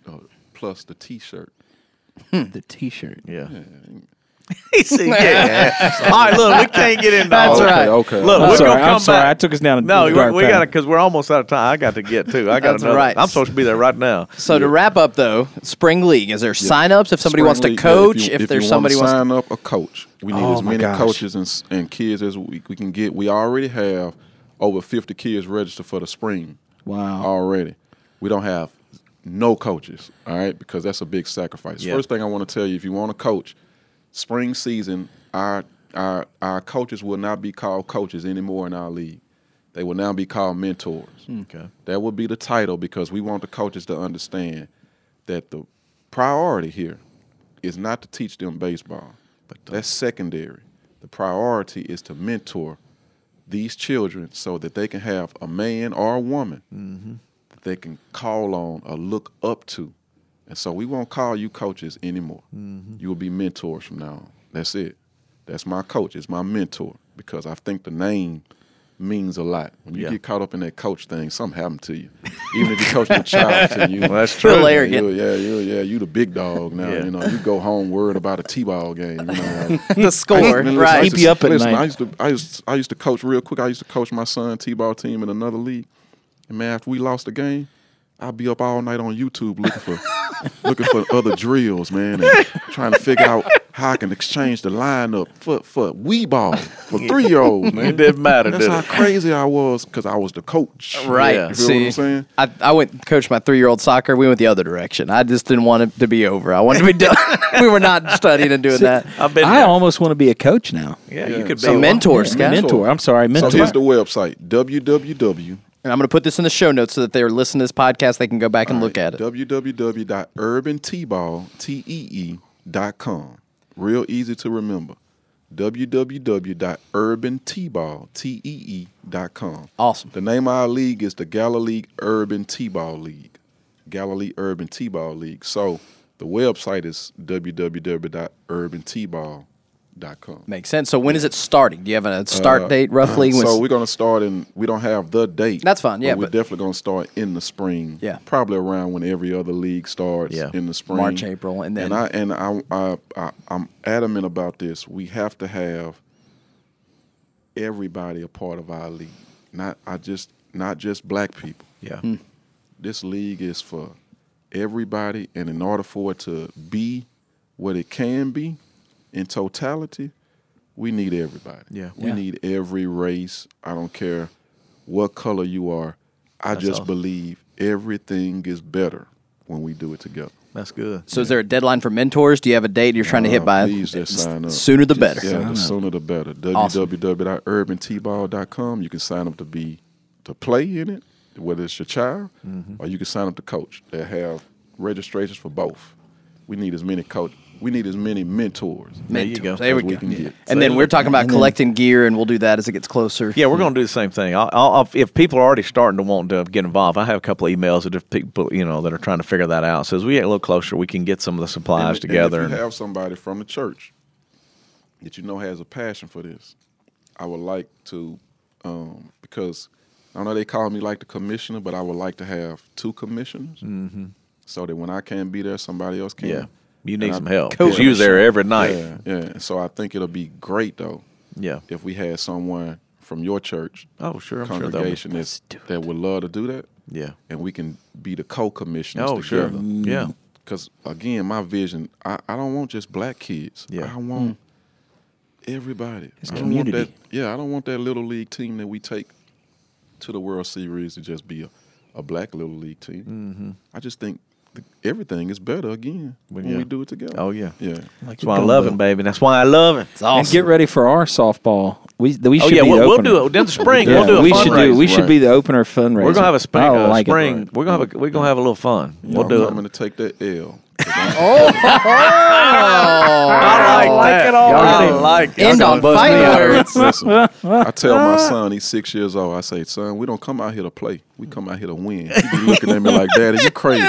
uh, plus the T-shirt. the T-shirt. Yeah. [laughs] he said, yeah. All right, look, we can't get into That's all okay, right. Okay. Look, I'm we're sorry. gonna come I'm sorry. back. I took us down a No, dark we're, we got to because we're almost out of time. I got to get too. I [laughs] got to another. right. I'm supposed to be there right now. So to wrap up though, spring league is there sign-ups if somebody Spring wants to league, yeah, coach? you- if, you there's wanna somebody wants to sign up a coach, we need Oh, as many gosh. coaches and, and kids as we, we can get. We already have over fifty kids registered for the spring. Wow. already. We don't have no coaches, all right, because that's a big sacrifice. Yeah. First thing I want to tell you, if you want to coach, spring season, our our our coaches will not be called coaches anymore in our league. They will now be called mentors. Hmm, okay. That will be the title because we want the coaches to understand that the priority here is not to teach them baseball. But that's secondary. The priority is to mentor these children so that they can have a man or a woman mm-hmm. that they can call on or look up to. And so we won't call you coaches anymore. Mm-hmm. You will be mentors from now on. That's it. That's my coach. It's my mentor because I think the name means a lot. When you Yeah. get caught up in that coach thing, something happened to you. Even if you coach a child [laughs] to you. Well, that's true. arrogant. You, yeah, you, yeah, you the big dog now. Yeah. You know, you go home worried about a t-ball game. You know, [laughs] like, the score, Man, listen, I right? used Keep to- you up at listen, night. I used to, I used, I used to coach real quick. I used to coach my son t-ball team in another league, and man, after we lost the game, I'd be up all night on YouTube looking for, looking for other drills, man, and trying to figure out how I can exchange the lineup for for wee ball for three year olds, man. It didn't matter, That's did how it? crazy I was because I was the coach. Right. Yeah. You feel See, what I'm saying? I, I went and coached my three year old soccer. We went the other direction. I just didn't want it to be over. I wanted to be done. [laughs] we were not studying and doing that. I've been. I there. almost want to be a coach now. yeah, Yeah. you could be So one. mentor, Yeah, Scott. mentor. I'm sorry, So mentor. here's the website www. And I'm going to put this in the show notes so that they're listening to this podcast. They can go back and look at it. www.urbantball.com. Real easy to remember. www.urbantball.com. Awesome. The name of our league is the Galilee Urban T-Ball League. Galilee Urban T-Ball League. So the website is www.urbantball.com. Makes sense. So when is it starting? Do you have a start date roughly? Uh, So we're gonna start in. We don't have the date. That's fine, yeah, we're but- definitely gonna start in the spring. Yeah. probably around when every other league starts. Yeah. in the spring, March, April, and then- and I and I, I, I I'm adamant about this. We have to have everybody a part of our league. Not I just not just black people. Yeah. This league is for everybody, and in order for it to be what it can be in totality, we need everybody. Yeah. we Yeah. need every race. I don't care what color you are. I That's just awesome. believe everything is better when we do it together. That's good. So is there a deadline for mentors? Do you have a date you're trying to hit Uh, by? Please just sign up. Sooner the Just- better. Yeah, the sooner the better. Awesome. www.urbantball.com. You can sign up to be to play in it, whether it's your child, Mm-hmm. or you can sign up to coach. They have registrations for both. We need as many coach. We need as many mentors. There you go. Mentors. There we we go. can get. And then we're talking about collecting gear, and we'll do that as it gets closer. Yeah, we're going to do the same thing. I'll, I'll, I'll- if people are already starting to want to get involved, I have a couple of emails of people, you know, that are trying to figure that out. So as we get a little closer, we can get some of the supplies And- together. And if And you have somebody from the church that you know has a passion for this, I would like to, um, because I know they call me like the commissioner, but I would like to have two commissioners, mm-hmm. so that when I can't be there, somebody else can. yeah, you need And I- some help because you was there every night. Yeah, yeah. So I think it'll be great though Yeah. if we had someone from your church Oh, sure. I'm sure they'll congregation that's, that would love to do that, Yeah. and we can be the co-commissioners Oh, sure. together. Yeah. Because again, my vision, I, I don't want just black kids. Yeah. I want everybody. It's I don't want community. that. Yeah, I don't want that little league team that we take to the World Series to just be a, a black little league team. Mm-hmm. I just think th- everything is better again when yeah. we do it together. Oh, yeah. yeah. Like That's why I love him, baby. That's why I love him. It's awesome. And get ready for our softball. We we Oh should yeah, be we'll, the we'll do it in the spring. Yeah, we'll do a we should do. fundraiser. We should be the opener fundraiser. We're gonna have a spring. Uh, like it. spring. We're gonna have a, we're gonna have a little fun. We'll I'm do coming it. to take that L. I oh, it already. I like it. End Y'all on gonna bust me fighting words. [laughs] [laughs] I tell my son, he's six years old. I say, son, we don't come out here to play. We come out here to win. He be looking at me like, Daddy, you crazy?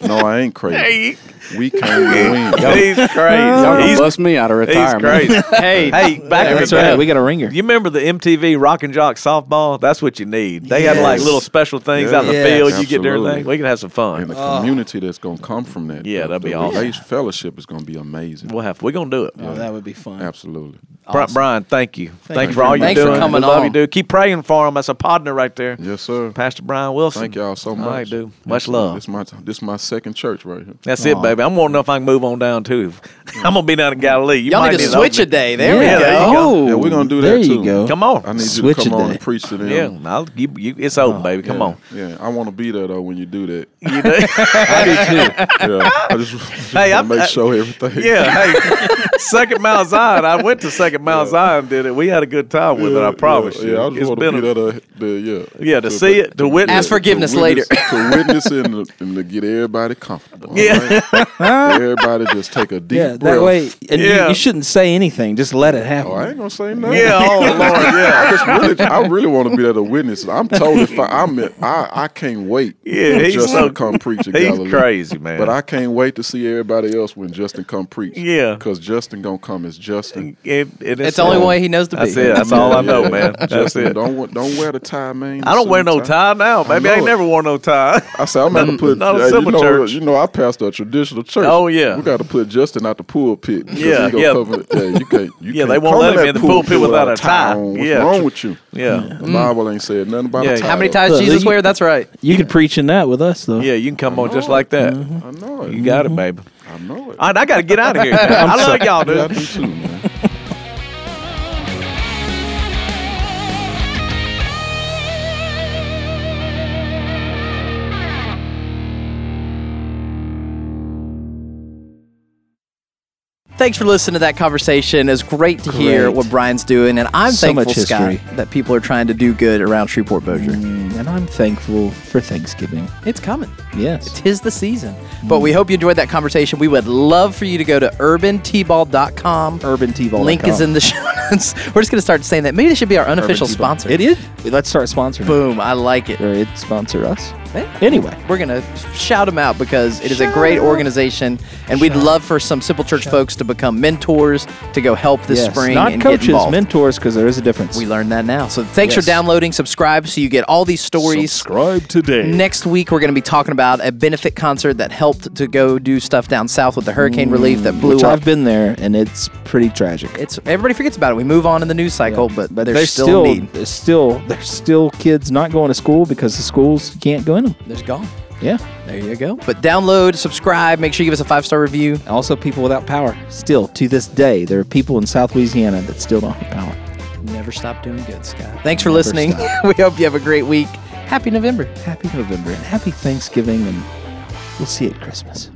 No, I ain't crazy. We came to win. [laughs] He's crazy. Y'all crazy. gonna He's, bust me out of retirement. he's crazy. [laughs] Hey, Hey, back in That's the right. day, We got a ringer. You remember the MTV Rock and Jock softball? That's what you need. They had like little special things out in the Yes. field. You get there Absolutely. everything. We can have some fun. And the community that's going to come from that. Yeah, that'd be the awesome. relation- fellowship is going to be amazing. We'll have. We're gonna do it. Oh, that would be fun. Absolutely. Bri- Brian, thank you. Thank, you for all you're much. Thanks for doing. coming we love you, dude. Keep praying for him. That's a partner right there. Yes, sir. Pastor Brian Wilson. Thank y'all so much. right, dude. Much Yes, love. This my this my second church right here. That's it, baby. I'm wanting to know if I can move on down too. [laughs] I'm gonna be down in Galilee. You y'all might need to an switch a day. There Yeah, we there you go. go. Oh, Yeah, we're gonna do that there too. you go. Come on. I need Switch you to come on day. and preach to them. Yeah, I'll, you, you, it's open, baby. Come Yeah, on. Yeah, I want to be there though when you do that. You know? [laughs] [laughs] Yeah, I just, just Hey, wanna I'm- make sure everything. yeah, hey, Second Mount Zion. I went to Second Mount Zion, did it. We had a good time with it. I promise yeah, you. Yeah, I just it's want to been be a, there to, to yeah. Yeah, to see it, to witness Ask forgiveness to later. to witness it and to, and to get everybody comfortable. Yeah. right? [laughs] everybody just take a deep Yeah, breath. that way, and you- Yeah. you, shouldn't say anything. Just let it happen. Oh, I ain't gonna say nothing. yeah, oh Lord, yeah. [laughs] I just really, I really want to be there to witness. I'm totally fine. I'm, I, I can't wait. Yeah, for he's Justin so- to come preach at [laughs] He's Galilee. crazy, man. But I can't wait to see everybody else when Justin come preach. Yeah. because Justin gonna come as Justin. It- it is It's the only way he knows to be. That's it. That's all I know, man. [laughs] That's Justin, it. don't wa- don't wear the tie, man. I don't wear no Suit tie now, baby. I, ain't it. never worn no tie. I said I'm gonna [laughs] put. Not a hey, you simple know, church. you know, I pastor a traditional church. Oh, yeah. we got to put Justin out the pulpit. because Yeah, he yeah. Cover, yeah, you can't. You [laughs] Yeah, can't they won't let him that in the pulpit without a tie. on. What's Yeah. wrong with you? Yeah, The mm. Bible ain't said nothing about Yeah. a tie. How many though. ties Jesus you- wear? That's right. You could preach in that with us, though. yeah. You can come on just like that. I know. You got it, mm-hmm. baby. I know it. All right, I got to get out of here. [laughs] I love y'all, Yeah, I dude. do too, man. Thanks for listening to that conversation. It's great to hear what Brian's doing, and I'm So thankful, much Scott, that people are trying to do good around Shreveport Bossier. Mm, and I'm thankful for Thanksgiving. It's coming. Yes. Tis the season. But we hope you enjoyed that conversation. We would love for you to go to urbantball.com. Urban T-ball. Link is in the [laughs] show notes. We're just going to start saying that. Maybe this should be our unofficial sponsor. It is. Let's start sponsoring. Boom. I like it. Or it sponsor us. Eh? Anyway, We're going to shout them out because it is a great organization, and we'd love for some Simple Church folks to become mentors to go help this yes, spring not and get coaches, involved. mentors, because there is a difference. we learned that now. So thanks Yes. for downloading, subscribe, so you get all these stories. subscribe today. Next week, we're going to be talking about a benefit concert that helped to go do stuff down south with the hurricane relief that blew Which up. I've been there, and it's pretty tragic. it's everybody forgets about it. We move on in the news cycle, but, but there's, there's still, still, a need. there's still there's still kids not going to school because the schools can't go in them. There's gone. Yeah. There you go. But download, subscribe, make sure you give us a five star review. Also, people without power. Still, to this day, there are people in South Louisiana that still don't have power. Never stop doing good, Scott. Thanks for Never listening. [laughs] we hope you have a great week. Happy November. Happy November and happy Thanksgiving, and we'll see you at Christmas.